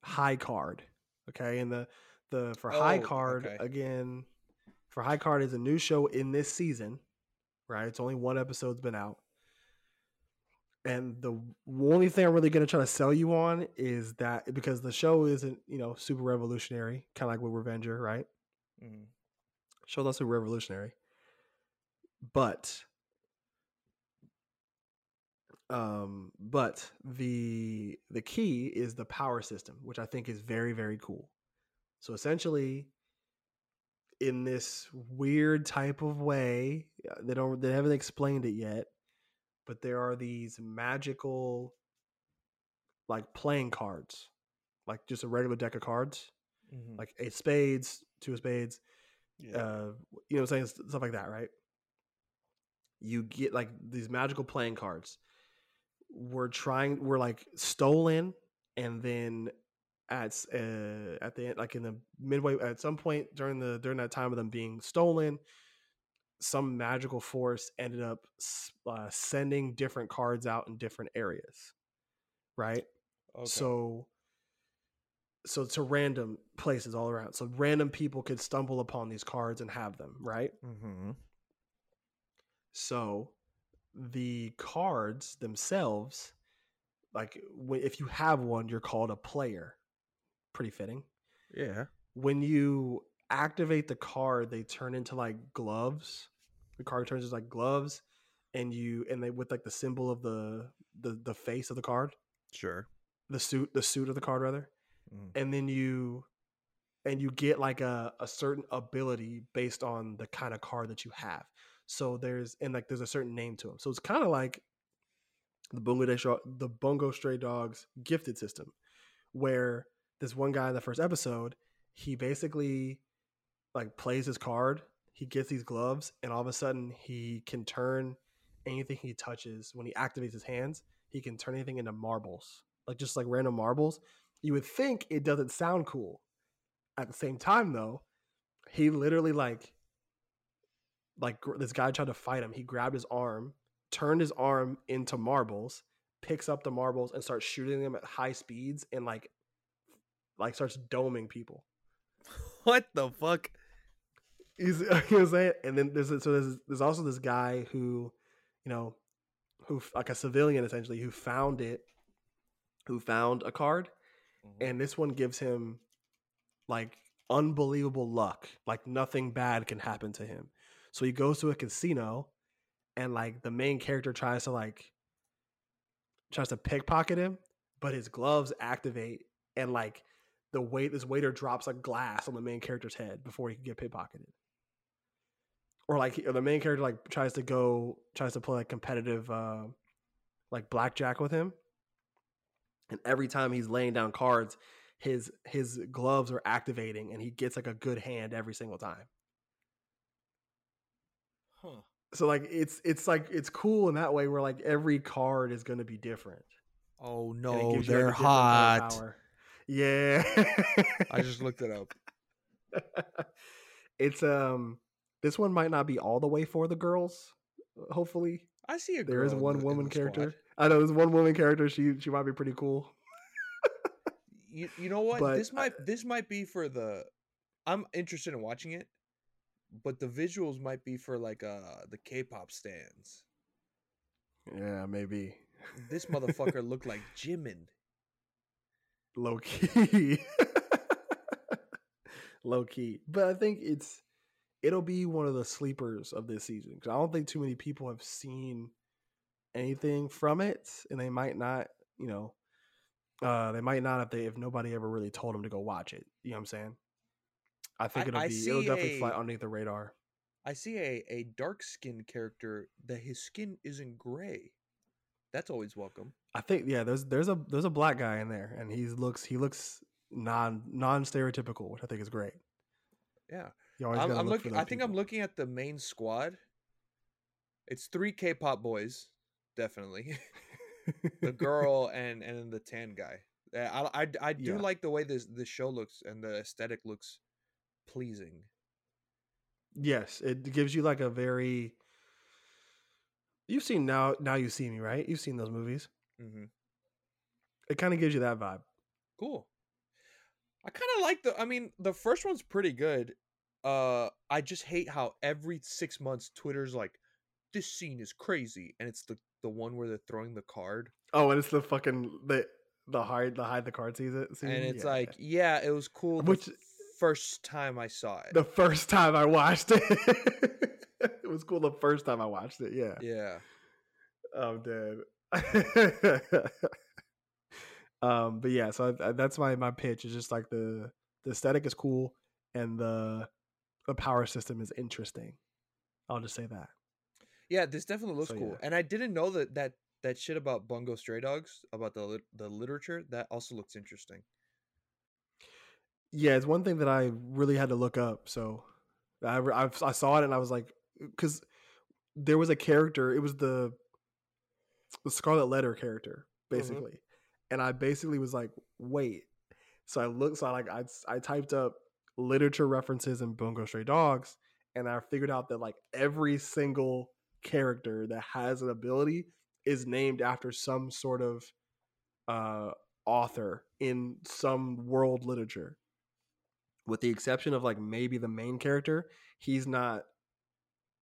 high card okay and the the for high Oh, card okay. again for high card is a new show in this season right it's only one episode's been out and the only thing i'm really going to try to sell you on is that because the show isn't you know super revolutionary kind of like with revenger right Mm-hmm. show that's super revolutionary but um but the the key is the power system which i think is very very cool so essentially in this weird type of way uh, they don't they haven't explained it yet but there are these magical like playing cards like just a regular deck of cards Mhm. like eight spades two of spades yeah. uh you know what i'm saying stuff like that right you get like these magical playing cards we're trying we're like stolen and then at uh, at the end like in the midway at some point during the during that time of them being stolen some magical force ended up uh, sending different cards out in different areas right okay. so so to random places all around so random people could stumble upon these cards and have them right mm-hmm. so the cards themselves like if you have one you're called a player pretty fitting Yeah. when you activate the card they turn into like gloves the card turns into like gloves and you and they with like the symbol of the the the face of the card Sure. the suit the suit of the card rather Mhm. and then you and you get like a, a certain ability based on the kind of card that you have so there's and like there's a certain name to them so it's kind of like the Day the bungo stray dogs gifted system where this one guy in the first episode he basically like plays his card he gets these gloves and all of a sudden he can turn anything he touches when he activates his hands he can turn anything into marbles like just like random marbles. You would think it doesn't sound cool. At the same time though he literally like like gr- this guy tried to fight him. He grabbed his arm, turned his arm into marbles, picks up the marbles and starts shooting them at high speeds and like like starts doming people. What the fuck? He's you know what I'm saying? And then there's so there's there's also this guy who, you know, who like a civilian essentially who found it, who found a card, mm-hmm. and this one gives him like unbelievable luck. Like nothing bad can happen to him. So he goes to a casino and like the main character tries to like tries to pickpocket him, but his gloves activate and like the wait this waiter drops a glass on the main character's head before he can get pickpocketed. Or like or the main character like tries to go tries to play like competitive uh like blackjack with him. And every time he's laying down cards, his his gloves are activating and he gets like a good hand every single time. Huh. So like it's it's like it's cool in that way where like every card is going to be different. Oh no, you, like, a they're different kind of hot. Yeah. I just looked it up. it's um this one might not be all the way for the girls. Hopefully, I see a girl. there is one the- woman character. squad. I know there's one woman character. She she might be pretty cool. You, you know what? But this might this might be for the. I'm interested in watching it, but the visuals might be for like uh the K-pop stands. Yeah, maybe This motherfucker looked like Jimin. low key. low key, but I think it's it'll be one of the sleepers of this season because I don't think too many people have seen anything from it, and they might not, you know, uh, they might not if they if nobody ever really told them to go watch it. You know what I'm saying? I think it'll I be it'll definitely fly underneath the radar. I see a a dark skinned character that his skin isn't gray. That's always welcome. I think yeah, there's there's a there's a black guy in there, and he looks he looks non non stereotypical, which I think is great. Yeah. I'm, I'm look looking. I think I'm looking at the main squad. It's three K-pop boys, definitely. the girl and and the tan guy. I I, I do Yeah. like the way this this show looks and the aesthetic looks pleasing. Yes, it gives you like a very. You've seen now. Now you see me, right? You've seen those movies. hmm It kind of gives you that vibe. Cool. I kind of like the. I mean, the first one's pretty good. Uh, I just hate how every six months Twitter's like, "This scene is crazy," and it's the the one where they're throwing the card, Oh, and it's the fucking the the hide the hide the card season. scene? and it's Yeah, like, yeah. it was cool. Which- first time I saw it. the first time I watched it, it was cool. The first time I watched it, yeah. yeah. I'm dead. um, but yeah, so I, I- that's my my pitch. Is just like the the aesthetic is cool and the the power system is interesting. I'll just say that. Yeah, this definitely looks So, cool. yeah. And I didn't know that that that shit about Bungo Stray Dogs about the the literature that also looks interesting. Yeah, it's one thing that I really had to look up. So I I've, I saw it and I was like, because there was a character. It was the the Scarlet Letter character, basically, and I basically was like, wait. So I looked. So I like I I typed up literature references in Bungo Stray Dogs, and I figured out that like every single character that has an ability is named after some sort of uh author in some world literature with the exception of like maybe the main character he's not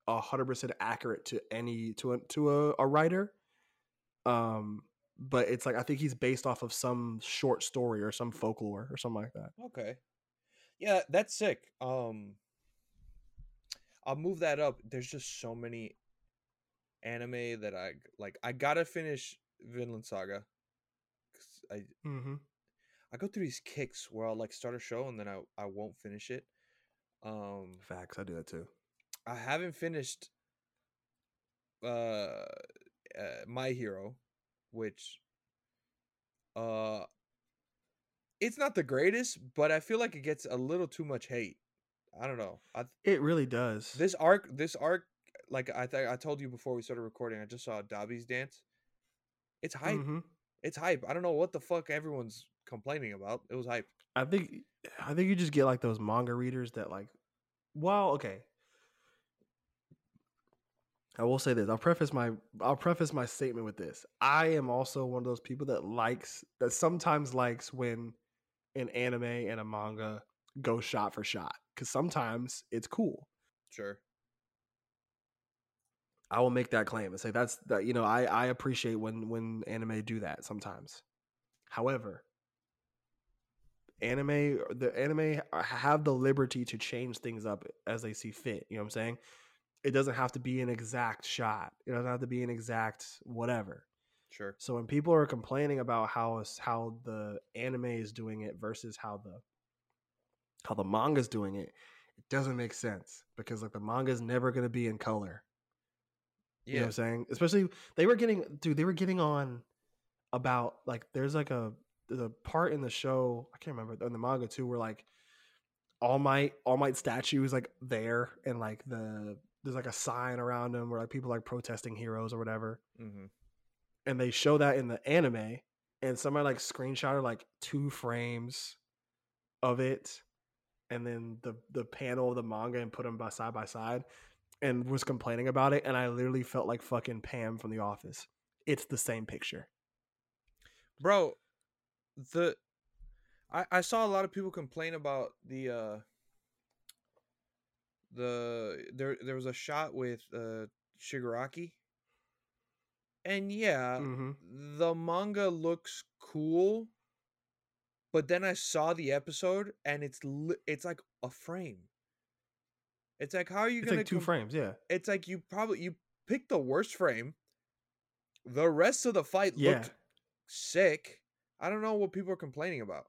a hundred percent accurate to any to a to a, a writer um but it's like i think he's based off of some short story or some folklore or something like that Okay. Yeah, that's sick. Um I'll move that up. There's just so many anime that I like I got to finish Vinland Saga. I mm-hmm. I go through these kicks where I'll like start a show and then I I won't finish it. Um facts i do that too I haven't finished uh, uh My Hero, which uh it's not the greatest, but I feel like it gets a little too much hate. I don't know. I it really does this arc this arc like I th- I told you before we started recording, I just saw Dabi's dance. It's hype. Mhm. It's hype. I don't know what the fuck everyone's complaining about. It was hype. i think i think you just get like those manga readers that like well okay I will say this. I'll preface my I'll preface my statement with this. I am also one of those people that likes that sometimes likes when an anime and a manga go shot for shot cuz sometimes it's cool. Sure. I will make that claim and say that's that you know I I appreciate when when anime do that sometimes. However, anime the anime have the liberty to change things up as they see fit, you know what I'm saying? It doesn't have to be an exact shot. It doesn't have to be an exact whatever. Sure. So when people are complaining about how how the anime is doing it versus how the how the manga is doing it, it doesn't make sense because like the manga is never going to be in color. You know what I'm saying? Especially they were getting dude, they were getting on about like there's like a a part in the show, I can't remember in the manga too, where like All Might All Might statue is like there and like the there's like a sign around him where like people like protesting heroes or whatever. hmm And they show that in the anime and somebody like screenshotted like two frames of it and then the the panel of the manga and put them by side by side and was complaining about it and I literally felt like fucking Pam from the office. It's the same picture. Bro, the I I saw a lot of people complain about the uh the there there was a shot with uh Shigaraki. And yeah, hmm the manga looks cool, but then I saw the episode and it's li- it's like a frame. It's like how are you It's gonna like two com- frames, yeah. It's like you probably you picked the worst frame. The rest of the fight Yeah. looked sick. I don't know what people are complaining about.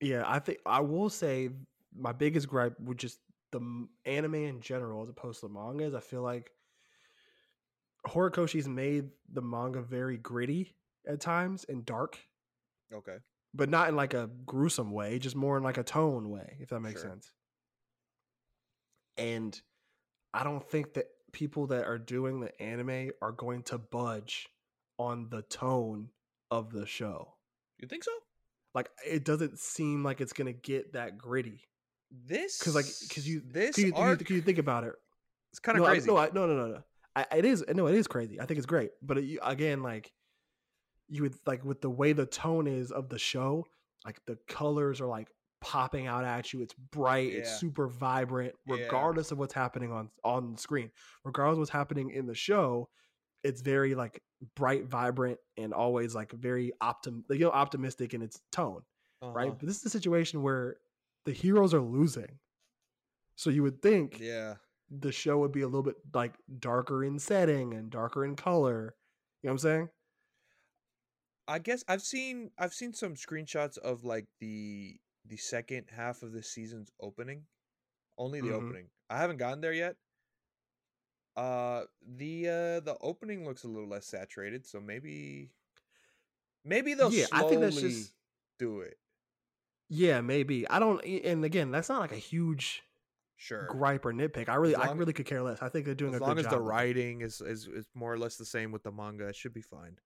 Yeah, I think I will say my biggest gripe with just the anime in general as opposed to the manga is I feel like Horikoshi's made the manga very gritty at times and dark, Okay. but not in like a gruesome way, just more in like a tone way, if that makes Sure. sense. And I don't think that people that are doing the anime are going to budge on the tone of the show. You think so? Like it doesn't seem like it's gonna get that gritty. This because like because you this cause you, you- arc 'cause you think about it it's kind of no, I- crazy. no I, no no no no I, it is no it is crazy i think it's great but it, again like you would like with the way the tone is of the show like the colors are like popping out at you it's bright it's super vibrant Yeah. regardless of what's happening on on the screen regardless of what's happening in the show it's very like bright vibrant and always like very optim you know optimistic in its tone right Uh-huh. but this is a situation where the heroes are losing so you would think Yeah. the show would be a little bit like darker in setting and darker in color. You know what I'm saying? I guess I've seen I've seen some screenshots of like the the second half of the season's opening. Only the Mhm. opening. I haven't gotten there yet. Uh the uh the opening looks a little less saturated, so maybe maybe they'll Yeah, slowly I think that's just do it. yeah, maybe. I don't and again, that's not like a huge Sure. gripe or nitpick. I really As I really could care less. I think they're doing as a long as the writing is, is is more or less the same with the manga, it should be fine.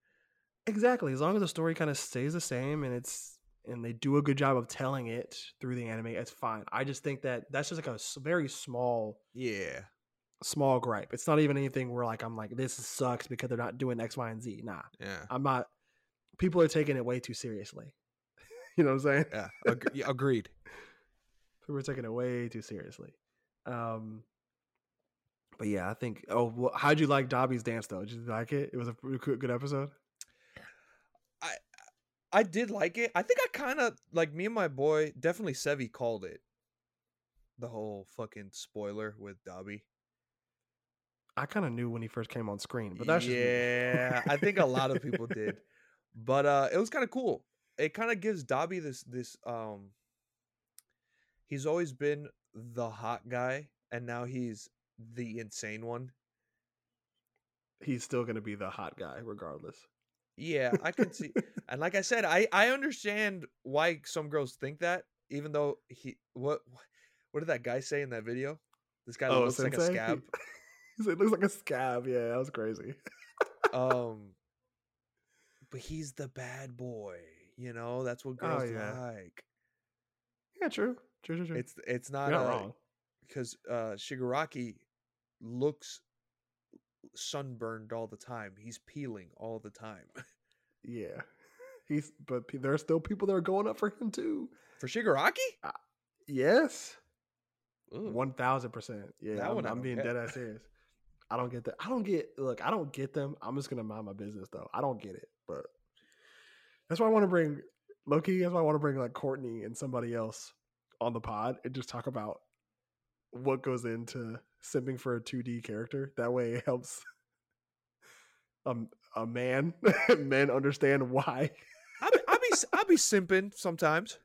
Exactly. As long as the story kind of stays the same and it's and they do a good job of telling it through the anime, it's fine. I just think that that's just like a very small Yeah. Small gripe. It's not even anything where like I'm like this sucks because they're not doing X, Y, and Z. Nah. Yeah. I'm not people are taking it way too seriously. you know what I'm saying? Yeah. Ag- yeah, agreed. People are taking it way too seriously. Um but yeah, I think. Oh, well, how'd you like Dabi's dance though? Did you like it? It was a good good episode. I I did like it. I think I kind of like me and my boy. Definitely Sevi called it. The whole fucking spoiler with Dobby. I kind of knew when he first came on screen, but that's just yeah. I think a lot of people did, but uh, it was kind of cool. It kind of gives Dabi this this um. He's always been the hot guy, and now he's the insane one. He's still gonna be the hot guy regardless. Yeah, I can see. and like I said, I I understand why some girls think that, even though he what what did that guy say in that video? This guy looks like a Oh, Sensei? scab. He said, it looks like a scab. Yeah, that was crazy. um, but he's the bad boy. You know, that's what Oh, girls yeah. like. Yeah, true. True, true, true. It's it's not, not uh, wrong. because uh Shigaraki looks sunburned all the time. He's peeling all the time. Yeah, he's but there are still people that are going up for him too. For Shigaraki? Yes, Ooh. one thousand percent. Yeah, That I'm, one I'm being dead ass serious. I don't get that. I don't get. Look, I don't get them. I'm just gonna mind my business though. I don't get it, but that's why I want to bring Loki. That's why I want to bring like Courtney and somebody else on the pod and just talk about what goes into simping for a 2D character. That way, it helps um, a man men understand why. I'll be, I'll be I'll be simping sometimes.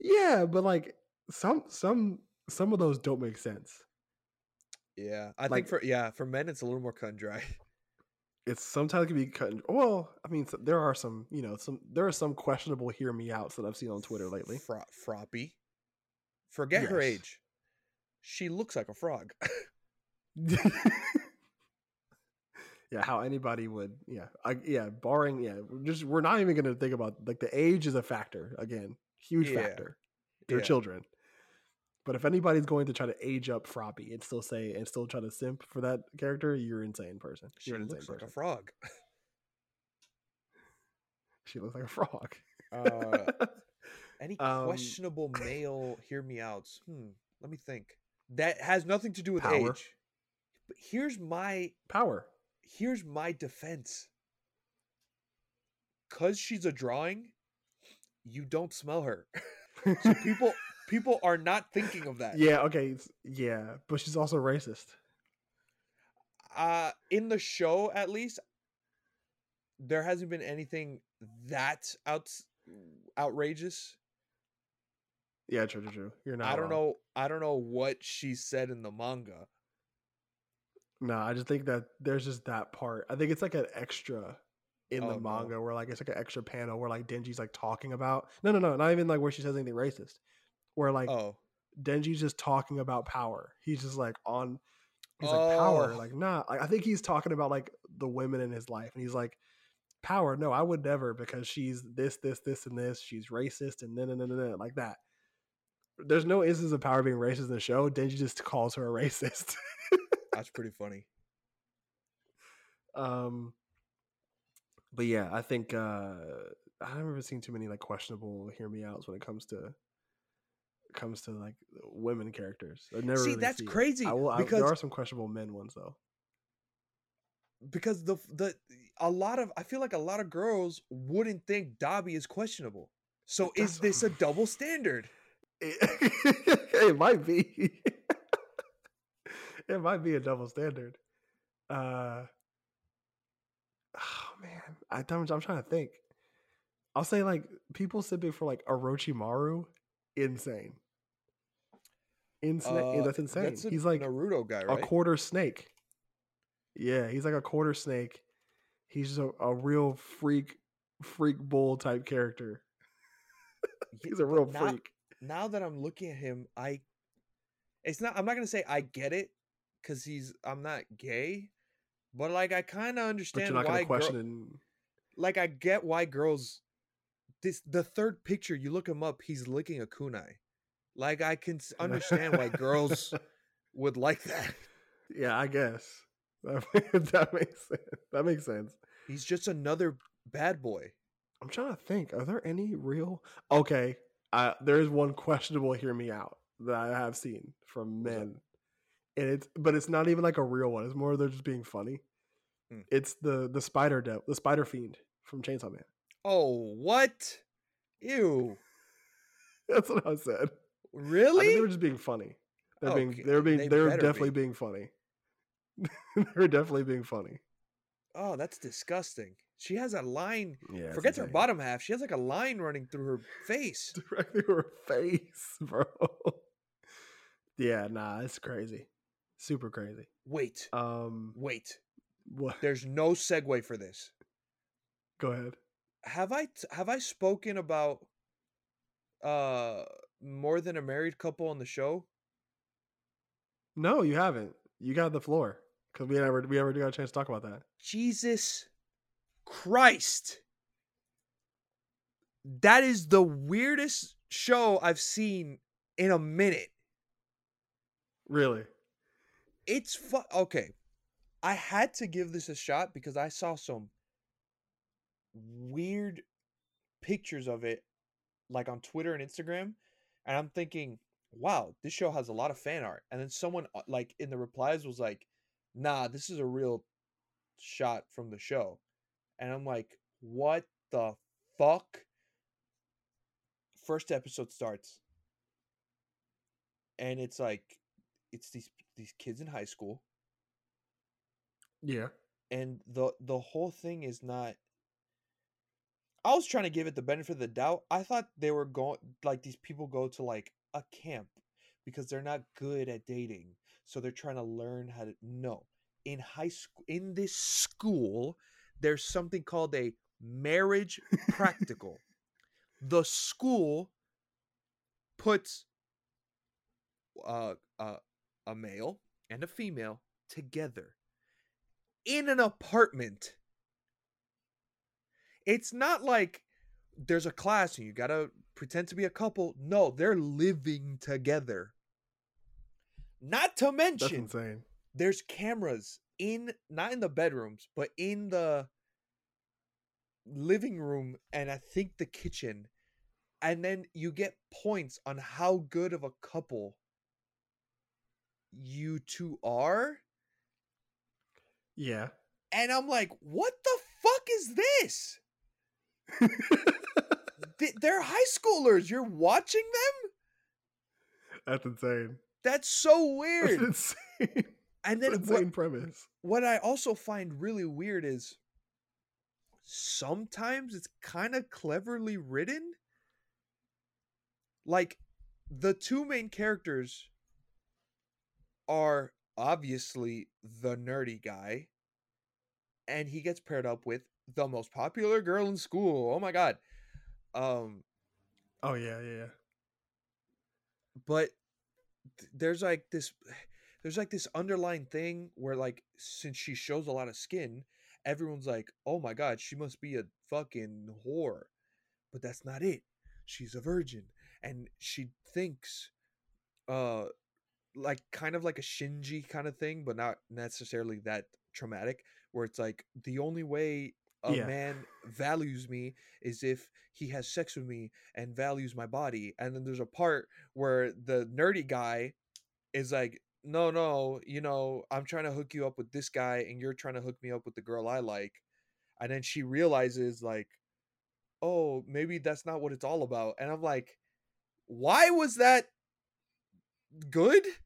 Yeah, but like some some some of those don't make sense. Yeah, I Like- think for yeah for men it's a little more cut and dry. it's sometimes it can be cut. and- Well, I mean, there are some, you know, some there are some questionable hear me outs that I've seen on Twitter lately. Fro- froppy. Forget her age. She looks like a frog. yeah, how anybody would, yeah, I, yeah, barring, yeah, just we're not even gonna think about like the age is a factor again, huge Yeah. factor. They're Yeah. children. But if anybody's going to try to age up Froppy and still say and still try to simp for that character, you're an insane person. She You're an insane looks like a frog. she looks like a frog. Uh, Any Um, questionable male hear me outs? Hmm. Let me think. That has nothing to do with Power. age. But here's my Power. here's my defense. Cause she's a drawing, you don't smell her. So people people are not thinking of that. Yeah, okay. it's- Yeah, but she's also racist. Uh in the show at least there hasn't been anything that out outrageous. Yeah, true, true, true. You're not. I don't wrong. know I don't know what she said in the manga. No, I just think that there's just that part. I think it's like an extra in Oh, the no. manga where like it's like an extra panel where like Denji's like talking about no no no not even like where she says anything racist. Where like oh. Denji's just talking about power. He's just like on he's like power. Oh. Like nah. I think he's talking about like the women in his life. And he's like, Power, no, I would never because she's this, this, this, and this. She's racist and no no no like that. There's no instance of power being racist in the show. Denji just calls her a racist. That's pretty funny. Um, but yeah, I think uh, I haven't ever seen too many like questionable hear me outs when it comes to comes to like women characters. I never See, really that's see crazy, I will, I, because- there are some questionable men ones though. because the the a lot of I feel like a lot of girls wouldn't think Dabi is questionable. So is this a double standard? It, it might be. it might be a double standard. Uh, oh man, I, I'm, I'm trying to think. I'll say like people sipping for like Orochimaru, insane. Insane. Uh, that's insane. That's a he's like Naruto guy, right? a quarter snake. Yeah, he's like a quarter snake. He's just a, a real freak, freak bull type character. He's a real now, freak. Now that I'm looking at him, I it's not I'm not gonna say I get it because he's I'm not gay, but like I kind of But understand you're not why question girl, it. like I get why girls this the third picture you look him up he's licking a kunai. Like I can understand why girls would like that. Yeah, I guess that, makes- that makes sense. That makes sense. He's just another bad boy. I'm trying to think. Are there any real? Okay, uh, there is one questionable. Hear me out that I have seen from men, and it's but it's not even like a real one. It's more they're just being funny. Hmm. It's the the spider devil, the spider fiend from Chainsaw Man. Oh, what? Ew. That's what I said. I think Really? they were just being funny. They're being they're being they they're definitely be. being funny. they're definitely being funny. Oh, that's disgusting. She has a line. Yeah, Forget her bottom half. She has like a line running through her face. directly to her face, bro. yeah, nah, it's crazy, super crazy. Wait, Um, wait. what? There's no segue for this. Go ahead. Have I t- have I spoken about uh more than a married couple on the show? No, you haven't. You got the floor because we never we ever got a chance to talk about that. Jesus Christ. That is the weirdest show I've seen in a minute. Really? It's fu- okay. I had to give this a shot because I saw some weird pictures of it like on Twitter and Instagram and I'm thinking, "Wow, this show has a lot of fan art." And then someone uh, like in the replies was like, "Nah, this is a real shot from the show." And I'm like, "What the fuck?" First episode starts and it's like it's these these kids in high school Yeah. and the the whole thing is not I was trying to give it the benefit of the doubt. I thought they were going like these people go to like a camp because they're not good at dating. So they're trying to learn how to no. In high school in this school, there's something called a marriage practical. the school puts uh, uh, a male and a female together in an apartment. It's not like there's a class and you gotta pretend to be a couple. No, they're living together. Not to That's mention, insane. there's cameras in not in the bedrooms, but in the living room and I think the kitchen. And then you get points on how good of a couple you two are. Yeah. And I'm like, what the fuck is this? Th- They're high schoolers. You're watching them? That's insane. That's so That's weird. insane. And That's then an what, premise. what I also find really weird is sometimes it's kind of cleverly written. Like the two main characters are obviously the nerdy guy, and he gets paired up with the most popular girl in school. Oh my god. Um, Oh yeah, yeah, yeah. but th- there's like this there's like this underlying thing where like since she shows a lot of skin everyone's like oh my god she must be a fucking whore but that's not it she's a virgin and she thinks uh like kind of like a shinji kind of thing but not necessarily that traumatic where it's like the only way a Yeah. man values me is if he has sex with me and values my body. And then there's a part where the nerdy guy is like no no you know i'm trying to hook you up with this guy and you're trying to hook me up with the girl i like. And then she realizes like oh maybe that's not what it's all about. And i'm like why was that good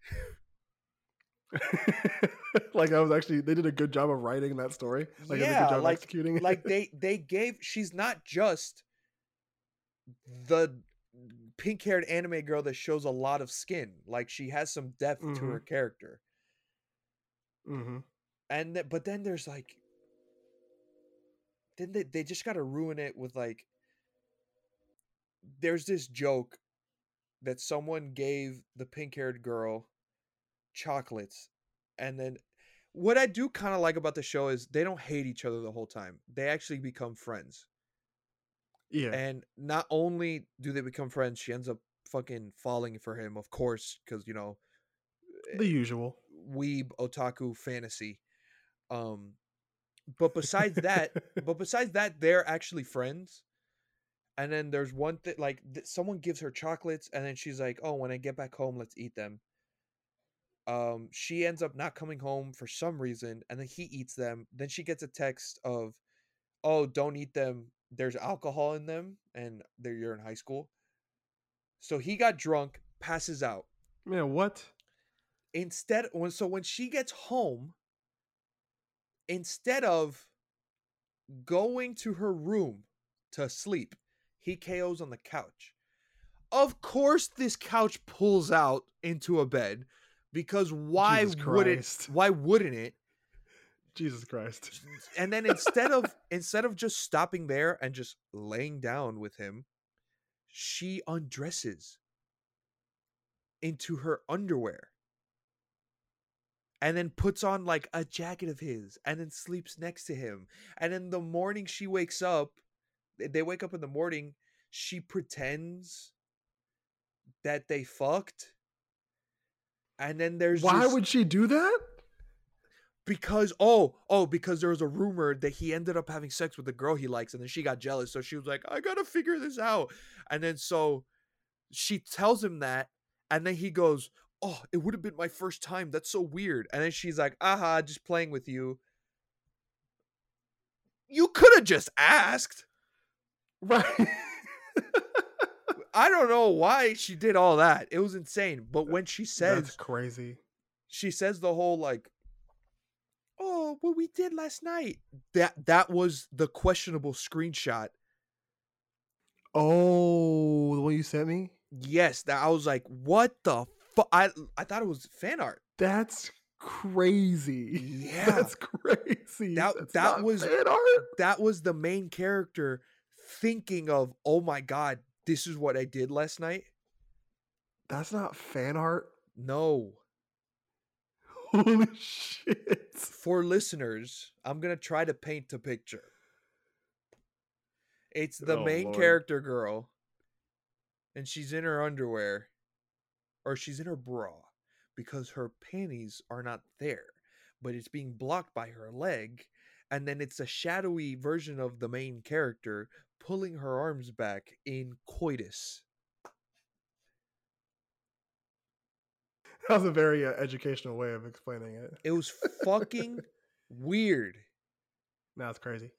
like I was actually they did a good job of writing that story. Like Yeah, good job like- executing it. like they they gave she's not just the pink-haired anime girl that shows a lot of skin like she has some depth to her character Mm-hmm. and th- but then there's like then they, they just gotta ruin it with like there's this joke that someone gave the pink-haired girl chocolates and then what i do kind of like about the show is they don't hate each other the whole time they actually become friends Yeah. and not only do they become friends she ends up fucking falling for him of course because you know the usual. weeb otaku fantasy um but besides that but besides that they're actually friends and then there's one thing like th- someone gives her chocolates and then she's like oh when i get back home let's eat them um she ends up not coming home for some reason and then he eats them then she gets a text of oh don't eat them. There's alcohol in them and they're you're in high school. So he got drunk passes out. Man, what? instead when so when she gets home instead of going to her room to sleep he KOs on the couch. Of course this couch pulls out into a bed because why would it why wouldn't it? Jesus Christ. and then instead of instead of just stopping there and just laying down with him she undresses into her underwear and then puts on like a jacket of his and then sleeps next to him. And in the morning she wakes up they- they wake up in the morning she pretends that they fucked and then there's Why this- would she do that? because oh oh because there was a rumor that he ended up having sex with the girl he likes and then she got jealous. So she was like i gotta figure this out. And then so she tells him that and then he goes oh it would have been my first time. That's so weird. And then she's like aha just playing with you. You could have just asked. Right. i don't know why she did all that it was insane but when she says That's crazy. she says the whole like oh what we did last night that that was the questionable screenshot Oh, the one you sent me? yes that i was like what the fuck i i thought it was fan art That's crazy. Yeah. That's crazy. That- That's that was- fan art. that was the main character thinking of oh my god this is what i did last night That's not fan art. no Holy shit. for listeners i'm gonna try to paint a picture it's the Oh, main Lord. character girl and she's in her underwear or she's in her bra because her panties are not there but it's being blocked by her leg and then it's a shadowy version of the main character pulling her arms back in coitus That was a very uh, educational way of explaining it. it was fucking weird Now it's crazy.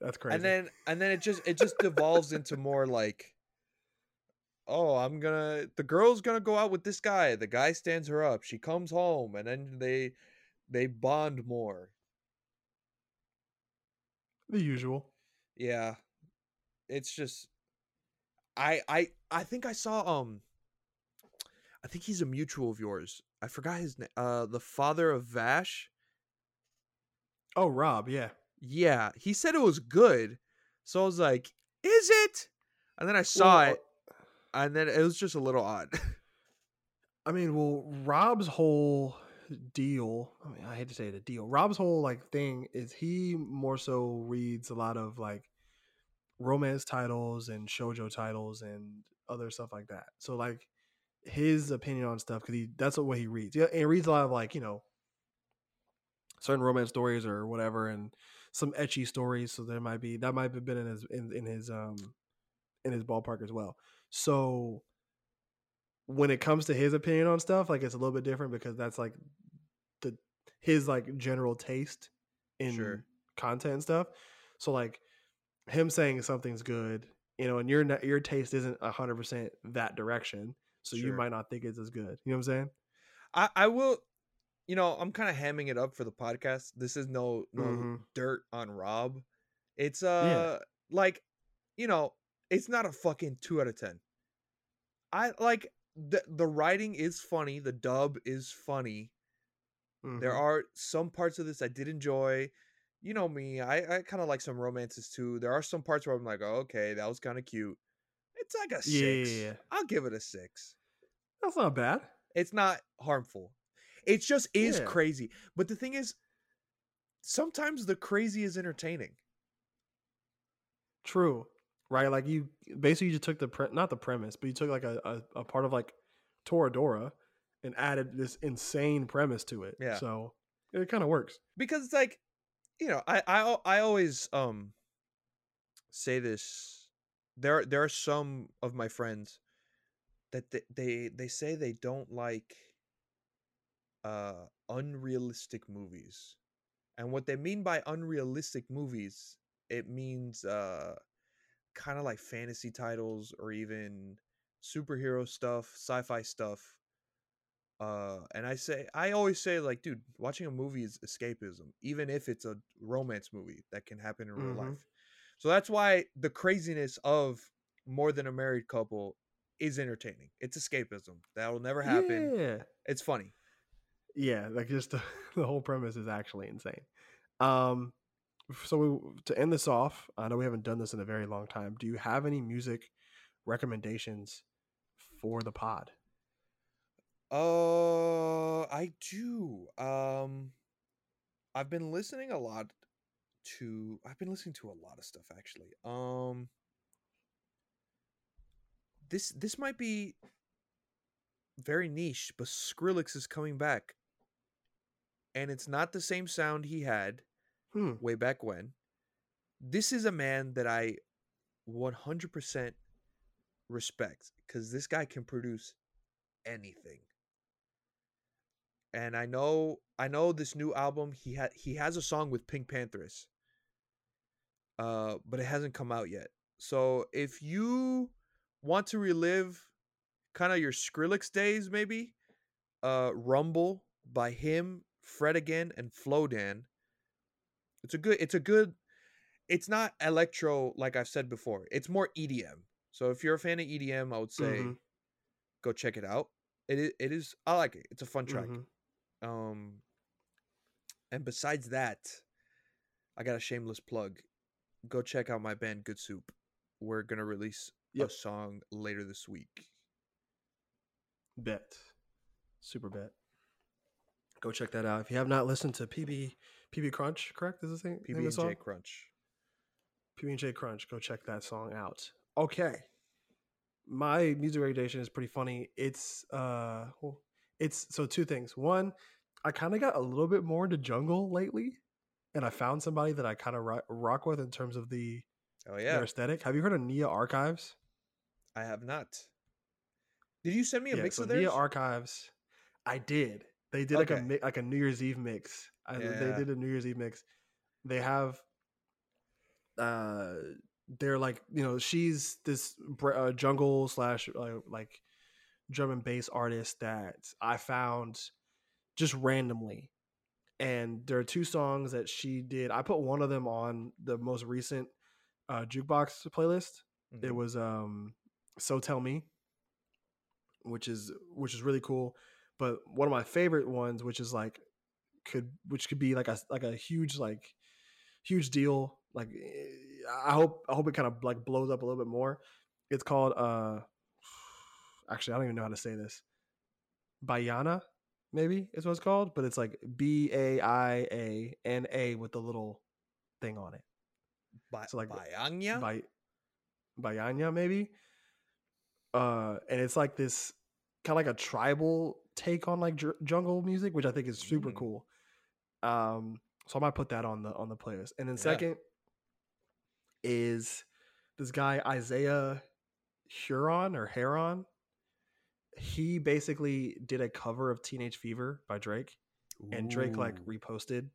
That's crazy. and then and then it just it just devolves into more like oh i'm gonna the girl's gonna go out with this guy the guy stands her up she comes home and then they they bond more the usual. yeah. It's just i i i think i saw um i think he's a mutual of yours. I forgot his name uh the father of vash. Oh, Rob, yeah. yeah he said it was good. So i was like is it? And then i saw Well, it and then it was just a little odd. I mean, well, Rob's whole deal, I mean, I hate to say it, a deal. Rob's whole like thing is he more so reads a lot of like romance titles and shojo titles and other stuff like that. So like his opinion on stuff cuz he that's what he reads. Yeah, and he reads a lot of like, you know, certain romance stories or whatever and some ecchi stories, so there might be that might have been in his in, in his um in his ballpark as well. So when it comes to his opinion on stuff, like it's a little bit different because that's like his like general taste in Sure. content and stuff. So like him saying something's good, you know, and your your taste isn't hundred percent that direction, so you might not think it's as good. You know what I'm saying? I, I will you know i'm kind of hamming it up for the podcast this is no no Mhm. dirt on rob it's uh like you know it's not a fucking two out of ten i like the the writing is funny the dub is funny there Mhm. are some parts of this i did enjoy you know me i i kind of like some romances too there are some parts where i'm like oh, okay that was kind of cute it's like a six Yeah, yeah, yeah. i'll give it a six That's not bad. it's not harmful. It just is crazy. But the thing is, sometimes the crazy is entertaining. True. Right? Like you basically you just took the pre- not the premise, but you took like a, a, a part of like Toradora and added this insane premise to it. Yeah. So it kind of works. Because it's like, you know, I I I always um say this. There there are some of my friends that they they, they say they don't like uh unrealistic movies. And what they mean by unrealistic movies, it means uh kind of like fantasy titles or even superhero stuff, sci-fi stuff. Uh and I say I always say like dude, watching a movie is escapism, even if it's a romance movie that can happen in real Mhm. life. So that's why the craziness of more than a married couple is entertaining. It's escapism. That will never happen. Yeah. It's funny. Yeah, like just the, the whole premise is actually insane. Um so we, to end this off, I know we haven't done this in a very long time. Do you have any music recommendations for the pod? Uh, I do. Um, I've been listening a lot to. I've been listening to a lot of stuff actually. Um, this this might be very niche, but Skrillex is coming back. And it's not the same sound he had Hmm. way back when. This is a man that I 100% respect because this guy can produce anything. And I know, I know this new album. He had he has a song with PinkPantheress, uh, but it hasn't come out yet. So if you want to relive kind of your Skrillex days, maybe, uh, Rumble by him, Fred again, and Flowdan. It's a good. It's a good. It's not electro like I've said before. It's more EDM. So if you're a fan of EDM, I would say Mhm. go check it out. It is. It is. I like it. It's a fun track. Mhm. Um. And besides that, I got a shameless plug. Go check out my band Good Soup. We're gonna release Yep. a song later this week. Bet. Super bet. Go check that out. If you have not listened to PB PB Crunch, correct? Is this thing? PB and J Crunch. PB and J Crunch. Go check that song out. Okay. My music recommendation is pretty funny. It's uh well, it's so two things. One, I kind of got a little bit more into jungle lately, and I found somebody that I kind of rock, rock with in terms of the Oh their yeah, aesthetic. Have you heard of Nia Archives? I have not. Did you send me a mix so of theirs? Nia Archives. I did. They did like a like a New Year's Eve mix. I, They did a New Year's Eve mix. They have. Uh, they're like you know she's this uh, jungle slash uh, like drum and bass artist that I found just randomly, and there are two songs that she did. I put one of them on the most recent uh, jukebox playlist it Mhm. was um so tell me which is which is really cool but one of my favorite ones which is like could which could be like a like a huge like huge deal like eh, i hope i hope it kind of like blows up a little bit more it's called uh actually i don't even know how to say this bayana maybe is what it's called but it's like b-a-i-a-n-a with the little thing on it Ba- so, like, Bayanya? Bayanya maybe. Uh, and it's like this kind of like a tribal take on like ju- jungle music, which I think is super Mm. cool. Um, so I might put that on the on the playlist. And then Yeah. second is this guy Isaiah Huron or Heron. He basically did a cover of Teenage Fever by Drake and Drake like reposted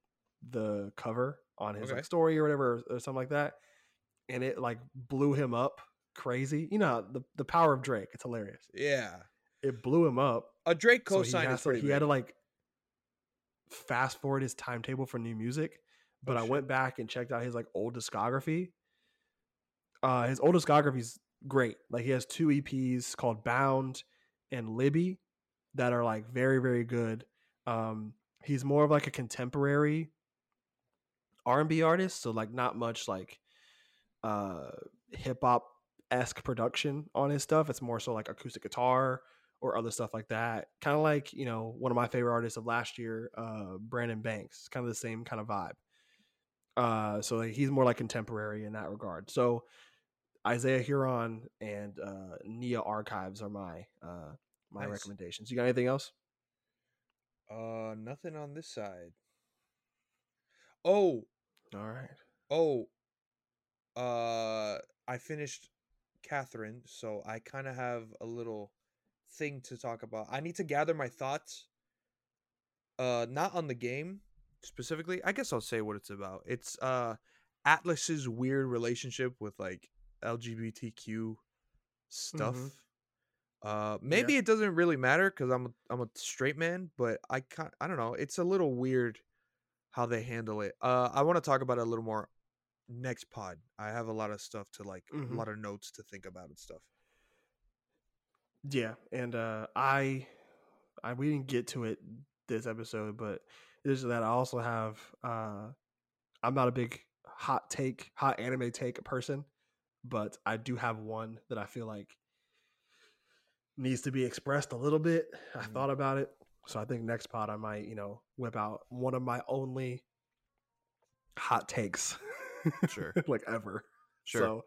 the cover on his Okay. like story or whatever or, or something like that, and it like blew him up crazy. You know the the power of Drake. It's hilarious. yeah. It blew him up. A Drake So cosign has is to, pretty he had to like fast forward his timetable for new music. But Oh, I shit. went back and checked out his like old discography. Uh, his old discography is great. Like he has two EPs called Bound and Libby that are like very very good. Um, he's more of like a contemporary R&B artist, so like not much like uh hip hop esque production on his stuff. It's more so like acoustic guitar or other stuff like that. Kind of like you know one of my favorite artists of last year, uh, Brandon Banks. Kind of the same kind of vibe. Uh, so like, he's more like contemporary in that regard. So Isaiah Huron and uh, Nia Archives are my uh, my Nice. recommendations. You got anything else? Uh, nothing on this side. Oh, All right. oh. Uh, I finished Catherine, so I kind of have a little thing to talk about. I need to gather my thoughts. Uh, not on the game specifically. I guess I'll say what it's about. It's uh Atlus's weird relationship with like LGBTQ stuff. Uh, maybe it doesn't really matter because I'm a, I'm a straight man, but I can't. I don't know. It's a little weird how they handle it. Uh, I want to talk about it a little more next pod. I have a lot of stuff to like, Mhm. a lot of notes to think about and stuff. Yeah, and uh, I, I we didn't get to it this episode, but is that I also have. Uh, I'm not a big hot take, hot anime take person, but I do have one that I feel like needs to be expressed a little bit. I Mhm. thought about it, so I think next pod I might, you know, whip out one of my only hot takes, Sure. like ever. Sure. So,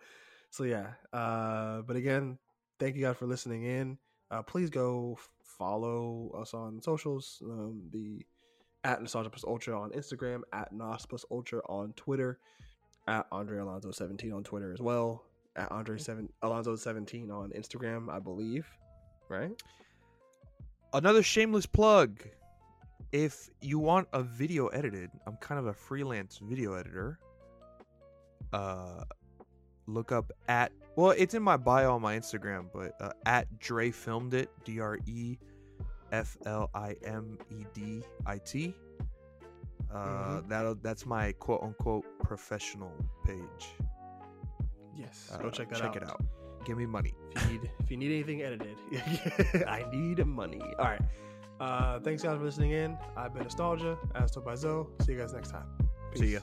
so yeah. Uh, but again, thank you guys for listening in. Uh, please go follow us on socials. Um, the at Nostalgia Plus Ultra on Instagram, at Nos Plus Ultra on Twitter, at Andre Alonso 17 on Twitter as well, at Andre seven Alonso 17 on Instagram, I believe. Right? Another shameless plug. If you want a video edited, I'm kind of a freelance video editor. Uh look up at well, it's in my bio on my Instagram, but uh, at Dre filmed it, D R E F L I M E D I T. Uh, Mhm. that that's my quote unquote professional page. Yes. Uh, Go check that check out. Check it out. Give me money. If you need if you need anything edited, I need money. All right. Uh, thanks guys for listening in. I've been Nostalgia, as told by Zoe. See you guys next time. See ya.